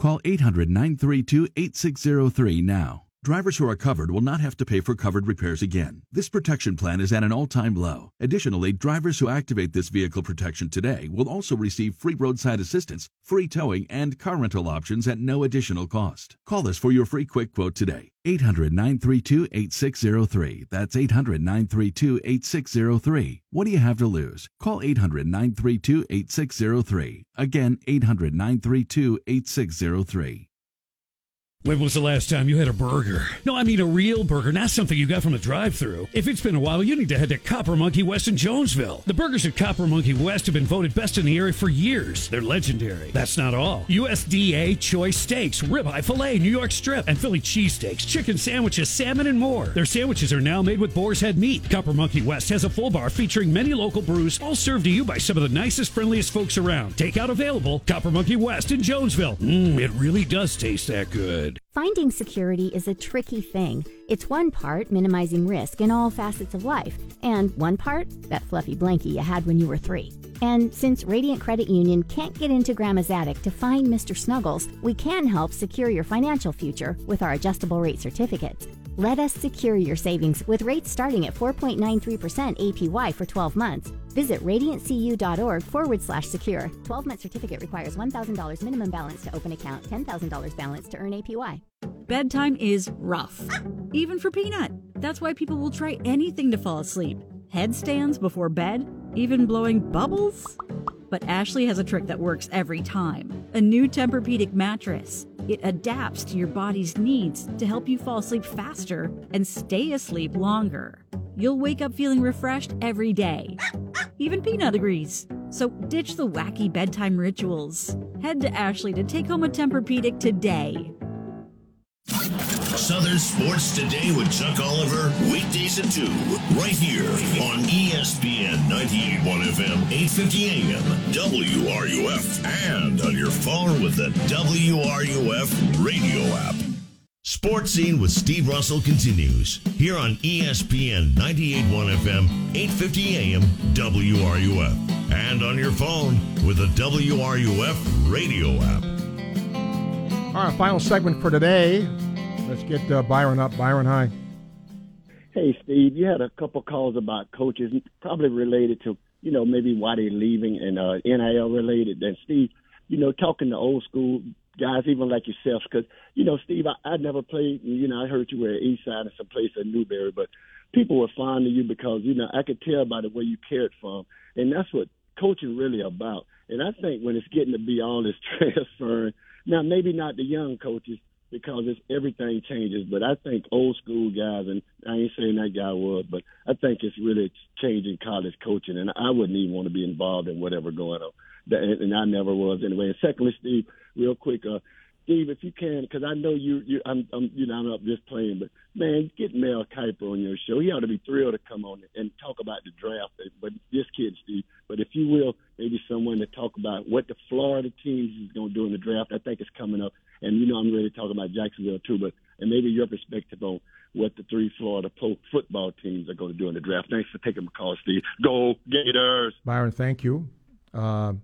Call 800 932 8603 now. Drivers who are covered will not have to pay for covered repairs again. This protection plan is at an all time low. Additionally, drivers who activate this vehicle protection today will also receive free roadside assistance, free towing, and car rental options at no additional cost. Call us for your free quick quote today. 800 932 8603. That's 800 932 8603. What do you have to lose? Call 800 932 8603. Again, 800 932 8603. When was the last time you had a burger? No, I mean a real burger, not something you got from a drive-through. If it's been a while, you need to head to Copper Monkey West in Jonesville. The burgers at Copper Monkey West have been voted best in the area for years. They're legendary. That's not all. USDA choice steaks, ribeye filet, New York strip, and Philly cheesesteaks, chicken sandwiches, salmon, and more. Their sandwiches are now made with boar's head meat. Copper Monkey West has a full bar featuring many local brews, all served to you by some of the nicest, friendliest folks around. Takeout available. Copper Monkey West in Jonesville. Mmm, it really does taste that good. Finding security is a tricky thing. It's one part minimizing risk in all facets of life, and one part that fluffy blankie you had when you were three. And since Radiant Credit Union can't get into Grandma's attic to find Mr. Snuggles, we can help secure your financial future with our adjustable rate certificates. Let us secure your savings with rates starting at 4.93% APY for 12 months. Visit radiantcu.org forward slash secure. 12 month certificate requires $1,000 minimum balance to open account, $10,000 balance to earn APY. Bedtime is rough, even for Peanut. That's why people will try anything to fall asleep headstands before bed, even blowing bubbles. But Ashley has a trick that works every time a new Tempur-Pedic mattress. It adapts to your body's needs to help you fall asleep faster and stay asleep longer. You'll wake up feeling refreshed every day. Even Peanut agrees. So ditch the wacky bedtime rituals. Head to Ashley to take home a Tempur-Pedic today. Southern Sports Today with Chuck Oliver, weekdays at 2, right here on ESPN 98.1 FM, 850 AM, WRUF, and on your phone with the WRUF radio app. Sports Scene with Steve Russell continues here on ESPN 98.1 FM, 850 AM, WRUF, and on your phone with the WRUF radio app. Right, final segment for today. Let's get uh, Byron up. Byron, hi. Hey, Steve, you had a couple calls about coaches, probably related to, you know, maybe why they're leaving and uh, NIL related. And Steve, you know, talking to old school guys, even like yourself, because, you know, Steve, I, I never played, you know, I heard you were at Eastside and some place at Newberry, but people were fond of you because, you know, I could tell by the way you cared for them. And that's what coaching really about. And I think when it's getting to be all this transferring, now maybe not the young coaches, because it's everything changes. But I think old school guys, and I ain't saying that guy was, but I think it's really changing college coaching, and I wouldn't even want to be involved in whatever going on. And I never was anyway. And secondly, Steve, real quick, uh, Steve, if you can, because I know you, you, I'm, I'm, you know, I'm up just playing, but man, get Mel Kiper on your show. He ought to be thrilled to come on and talk about the draft. But this kid, Steve, but if you will, maybe someone to talk about what the Florida teams is going to do in the draft. I think it's coming up, and you know, I'm ready to talk about Jacksonville too. But and maybe your perspective on what the three Florida football teams are going to do in the draft. Thanks for taking my call, Steve. Go Gators! Byron, thank you. Uh,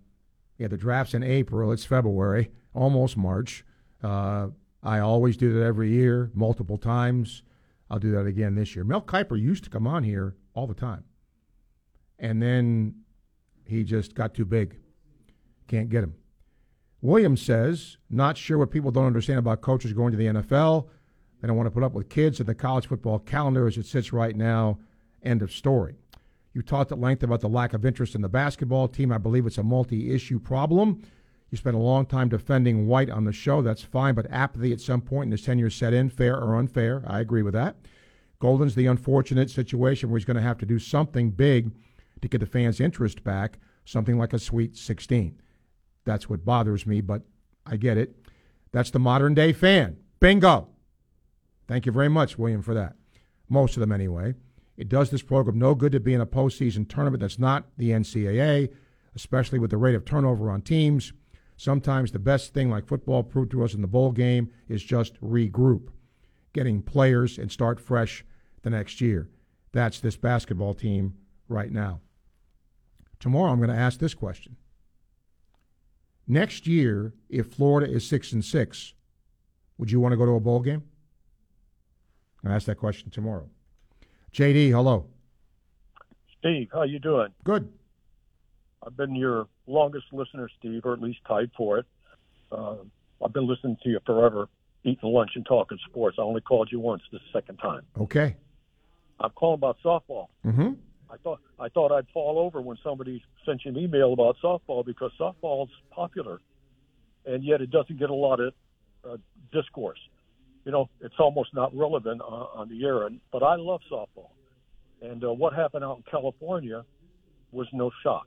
yeah, the draft's in April. It's February, almost March. Uh, I always do that every year, multiple times. I'll do that again this year. Mel Kiper used to come on here all the time. And then he just got too big. Can't get him. Williams says, not sure what people don't understand about coaches going to the NFL. They don't want to put up with kids at the college football calendar as it sits right now. End of story. You talked at length about the lack of interest in the basketball team. I believe it's a multi issue problem. You spent a long time defending White on the show. That's fine, but apathy at some point in his tenure set in, fair or unfair. I agree with that. Golden's the unfortunate situation where he's going to have to do something big to get the fans' interest back, something like a Sweet 16. That's what bothers me, but I get it. That's the modern day fan. Bingo. Thank you very much, William, for that. Most of them, anyway. It does this program no good to be in a postseason tournament that's not the NCAA, especially with the rate of turnover on teams. Sometimes the best thing, like football proved to us in the bowl game, is just regroup, getting players and start fresh the next year. That's this basketball team right now. Tomorrow, I'm going to ask this question. Next year, if Florida is six and six, would you want to go to a bowl game? I'll ask that question tomorrow. JD, hello. Steve, how you doing? Good. I've been your longest listener, Steve, or at least tied for it. Uh, I've been listening to you forever, eating lunch and talking sports. I only called you once, this second time. Okay. I'm calling about softball. Mm-hmm. I thought I thought I'd fall over when somebody sent you an email about softball because softball's popular, and yet it doesn't get a lot of uh, discourse. You know, it's almost not relevant uh, on the air. And, but I love softball, and uh, what happened out in California was no shock.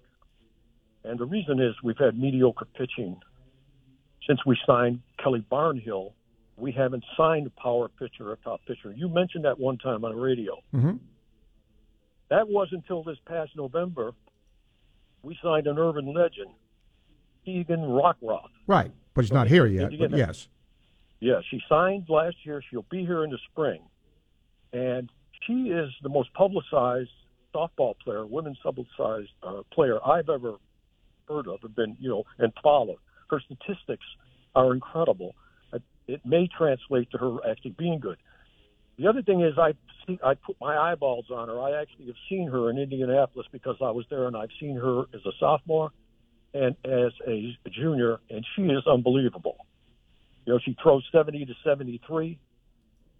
And the reason is we've had mediocre pitching since we signed Kelly Barnhill. We haven't signed a power pitcher, a top pitcher. You mentioned that one time on the radio. Mm-hmm. That was until this past November. We signed an urban legend, Keegan Rockroth. Right, but he's not here yet. But yes. Yeah, she signed last year. She'll be here in the spring. And she is the most publicized softball player, women's publicized uh, player I've ever heard of and been, you know, and followed. Her statistics are incredible. It may translate to her actually being good. The other thing is I see, I put my eyeballs on her. I actually have seen her in Indianapolis because I was there, and I've seen her as a sophomore and as a junior, and she is unbelievable. You know, she throws 70 to 73.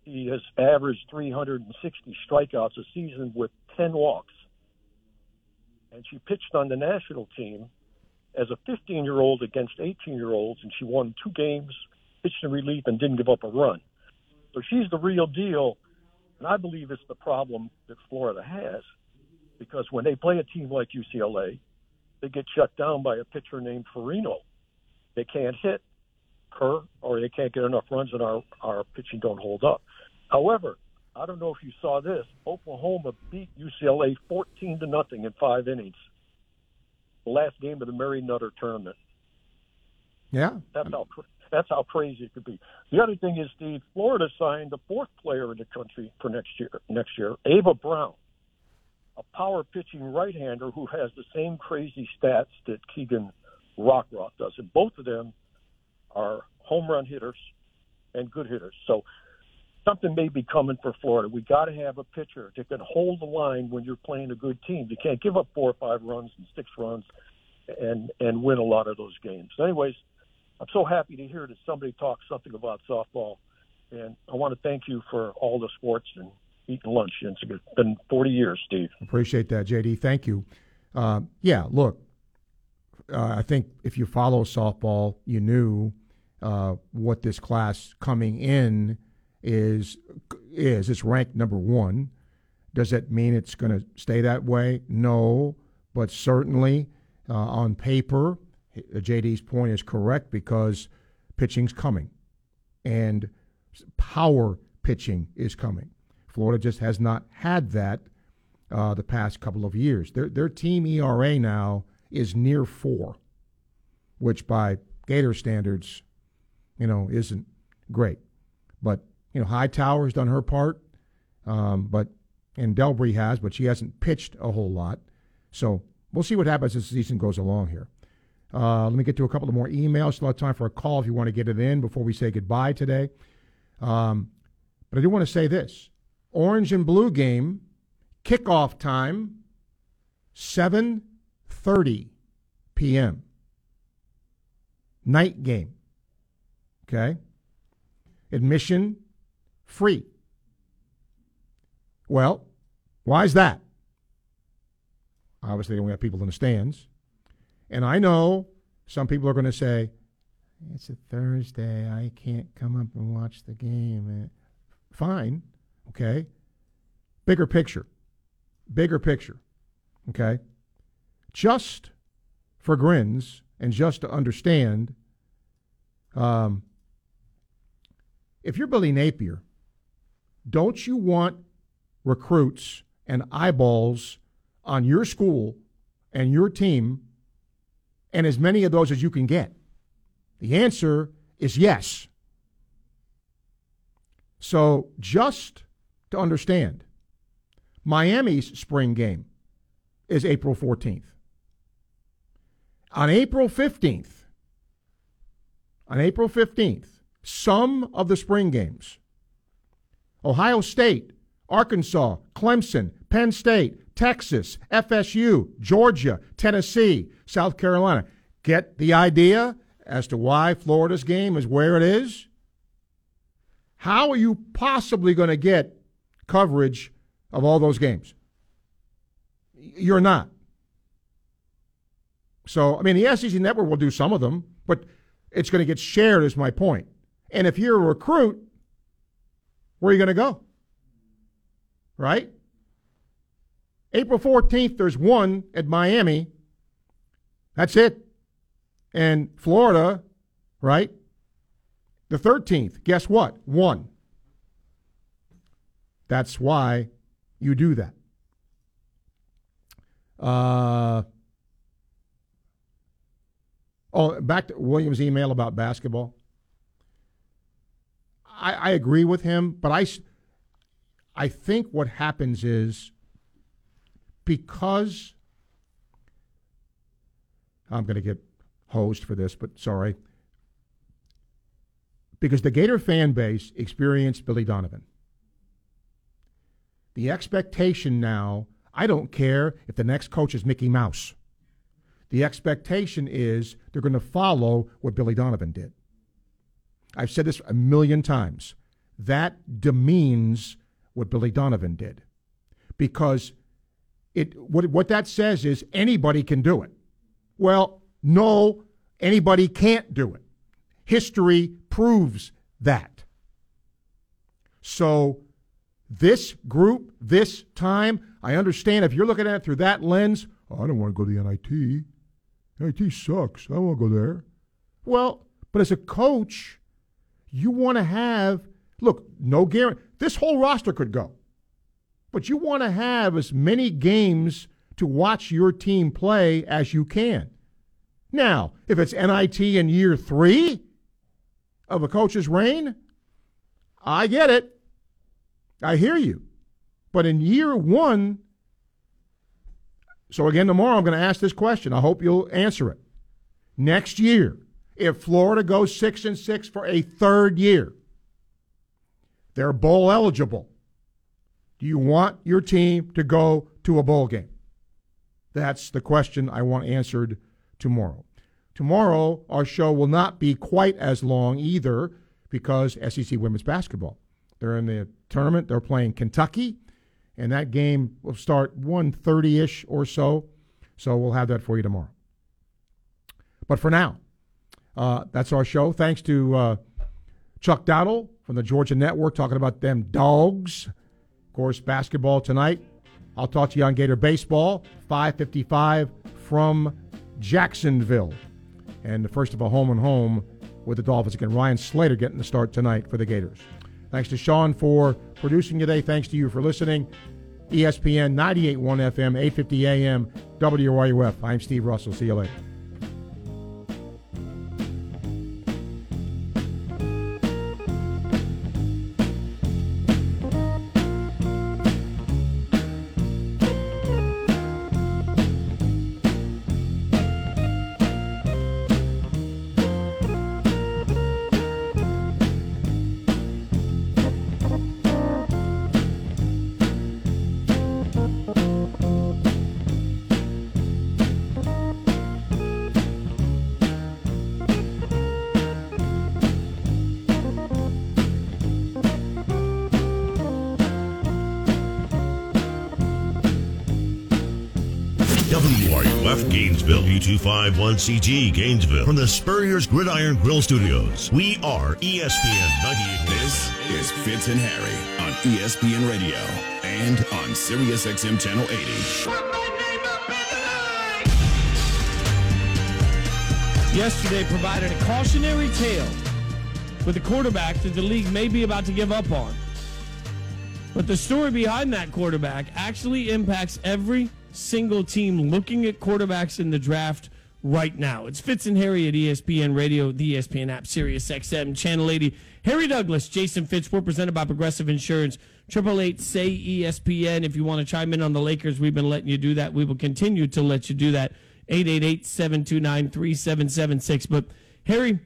She has averaged 360 strikeouts a season with 10 walks. And she pitched on the national team as a 15 year old against 18 year olds, and she won two games, pitched in relief, and didn't give up a run. So she's the real deal. And I believe it's the problem that Florida has because when they play a team like UCLA, they get shut down by a pitcher named Faraimo. They can't hit her or they can't get enough runs and our, our pitching don't hold up. However, I don't know if you saw this. Oklahoma beat UCLA 14 to nothing in five innings. Last game of the Mary Nutter tournament. Yeah. That's how that's how crazy it could be. The other thing is, Steve, Florida signed the fourth player in the country for next year. Next year, Ava Brown, a power pitching right-hander who has the same crazy stats that Keegan Rockroth does, and both of them are home run hitters and good hitters. So something may be coming for Florida. We got to have a pitcher that can hold the line when you're playing a good team. You can't give up four or five runs and six runs and and win a lot of those games. Anyways, I'm so happy to hear that somebody talks something about softball, and I want to thank you for all the sports and eating lunch. It's been 40 years, Steve. Appreciate that, JD. Thank you. Uh, yeah, look, uh, I think if you follow softball, you knew uh, what this class coming in is. Is it's ranked number one? Does that mean it's going to stay that way? No, but certainly uh, on paper JD's point is correct because pitching's coming, and power pitching is coming. Florida just has not had that uh, the past couple of years. Their their team ERA now is near four, which by Gator standards, you know, isn't great. But you know, Hightower's done her part, um, but and Delbrey has, but she hasn't pitched a whole lot. So we'll see what happens as the season goes along here. Uh, let me get to a couple of more emails. Still have time for a call if you want to get it in before we say goodbye today. Um, but I do want to say this. orange and blue game, kickoff time, 7:30 p.m. Night game. Okay? Admission free. Well, why is that? Obviously, we have people in the stands. And I know some people are going to say, it's a Thursday. I can't come up and watch the game. Eh, fine. Okay. Bigger picture. Bigger picture. Okay. Just for grins and just to understand, um, if you're Billy Napier, don't you want recruits and eyeballs on your school and your team and as many of those as you can get? The answer is yes. So just to understand, Miami's spring game is April 14th. On April 15th, on April 15th, some of the spring games, Ohio State, Arkansas, Clemson, Penn State, Texas, FSU, Georgia, Tennessee, South Carolina. Get the idea as to why Florida's game is where it is? How are you possibly going to get coverage of all those games? You're not. So, I mean, the SEC network will do some of them, but it's going to get shared, is my point. And if you're a recruit, where are you going to go? Right? April 14th, there's one at Miami. That's it. And Florida, right? The 13th, guess what? One. That's why you do that. Uh, oh, back to Williams' email about basketball. I, I agree with him, but I, I think what happens is because I'm going to get hosed for this, but sorry. Because the Gator fan base experienced Billy Donovan. The expectation now, I don't care if the next coach is Mickey Mouse. The expectation is they're going to follow what Billy Donovan did. I've said this a million times. That demeans what Billy Donovan did. Because it what, what that says is anybody can do it. Well, no, anybody can't do it. History proves that. So, this group, this time, I understand if you're looking at it through that lens, oh, I don't want to go to the NIT. NIT sucks. I to go there. Well, but as a coach, you want to have, look, no guarantee. This whole roster could go. But you want to have as many games to watch your team play as you can. Now, if it's NIT in year three of a coach's reign, I get it. I hear you. But in year one, so again, tomorrow I'm going to ask this question. I hope you'll answer it. Next year, if Florida goes six and six for a third year, they're bowl eligible. Do you want your team to go to a bowl game? That's the question I want answered tomorrow. Tomorrow, our show will not be quite as long either because SEC women's basketball. They're in the tournament. They're playing Kentucky, and that game will start 1.30ish or so. So we'll have that for you tomorrow. But for now, uh, that's our show. Thanks to uh, Chuck Dowdle from the Georgia Network talking about them dogs. Of course, basketball tonight. I'll talk to you on Gator Baseball, 555 from Jacksonville. And the first of a home and home with the Dolphins again. Ryan Slater getting the start tonight for the Gators. Thanks to Sean for producing today. Thanks to you for listening. ESPN 98.1 FM, 850 AM, WRUF. I'm Steve Russell. See you later. Gainesville, U251CG Gainesville, from the Spurrier's Gridiron Grill Studios. We are ESPN 98. This is Fitz and Harry on ESPN Radio and on SiriusXM Channel 80. yesterday provided a cautionary tale with a quarterback that the league may be about to give up on. But the story behind that quarterback actually impacts every single team looking at quarterbacks in the draft right now. It's Fitz and Harry at ESPN Radio, the ESPN app, Sirius XM, Channel 80. Harry Douglas, Jason Fitz, we're presented by Progressive Insurance. Triple eight say ESPN. If you want to chime in on the Lakers, we've been letting you do that. We will continue to let you do that. 888-729-3776. But Harry,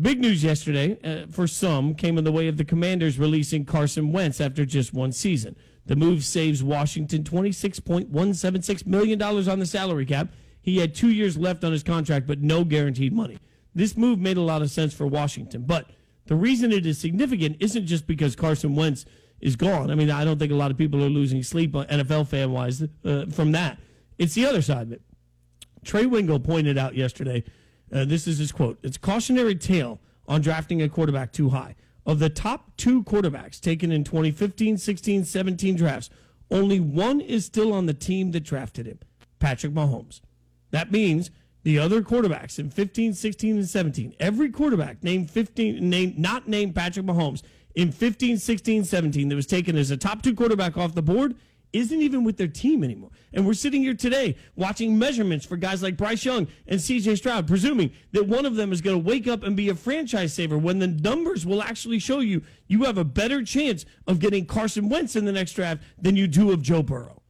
big news yesterday uh, for some came in the way of the Commanders releasing Carson Wentz after just one season. The move saves Washington $26.176 million on the salary cap. He had two years left on his contract, but no guaranteed money. This move made a lot of sense for Washington. But the reason it is significant isn't just because Carson Wentz is gone. I mean, I don't think a lot of people are losing sleep, uh, NFL fan wise, uh, from that. It's the other side of it. Trey Wingo pointed out yesterday. Uh, this is his quote. It's cautionary tale on drafting a quarterback too high. Of the top two quarterbacks taken in 2015, 16, 17 drafts, only one is still on the team that drafted him Patrick Mahomes. That means the other quarterbacks in 15, 16, and 17, every quarterback named 15, named, not named Patrick Mahomes in 15, 16, 17 that was taken as a top two quarterback off the board isn't even with their team anymore. And we're sitting here today watching measurements for guys like Bryce Young and CJ Stroud, presuming that one of them is going to wake up and be a franchise saver when the numbers will actually show you you have a better chance of getting Carson Wentz in the next draft than you do of Joe Burrow.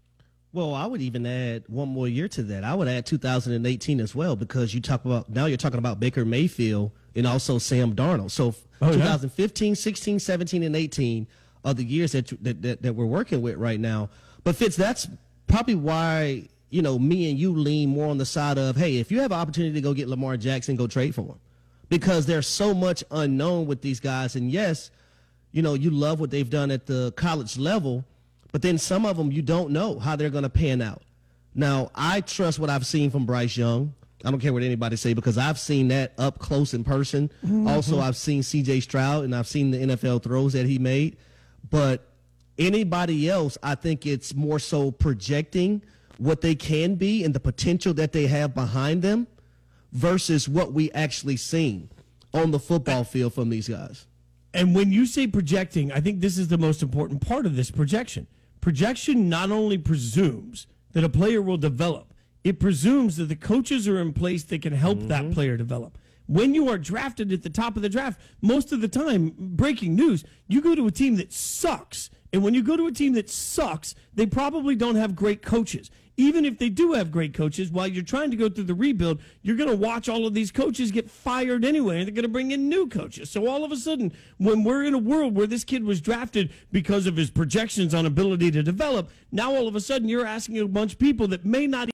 Well, I would even add one more year to that. I would add 2018 as well because you talk about now you're talking about Baker Mayfield and also Sam Darnold. So Oh, yeah. 2015, 16, 17, and 18 are the years that, that that that we're working with right now. But Fitz, that's probably why you know me and you lean more on the side of hey, if you have an opportunity to go get Lamar Jackson, go trade for him because there's so much unknown with these guys. And yes, you know you love what they've done at the college level, but then some of them you don't know how they're going to pan out. Now, I trust what I've seen from Bryce Young. I don't care what anybody say because I've seen that up close in person. Mhm. Also, I've seen C.J. Stroud and I've seen the NFL throws that he made. But anybody else, I think it's more so projecting what they can be and the potential that they have behind them versus what we actually seen on the football field from these guys. And when you say projecting, I think this is the most important part of this projection. Projection not only presumes that a player will develop, it presumes that the coaches are in place that can help that mm-hmm. player develop. When you are drafted at the top of the draft, most of the time, breaking news, you go to a team that sucks. And when you go to a team that sucks, they probably don't have great coaches. Even if they do have great coaches, while you're trying to go through the rebuild, you're going to watch all of these coaches get fired anyway, and they're going to bring in new coaches. So all of a sudden, when we're in a world where this kid was drafted because of his projections on ability to develop, now all of a sudden you're asking a bunch of people that may not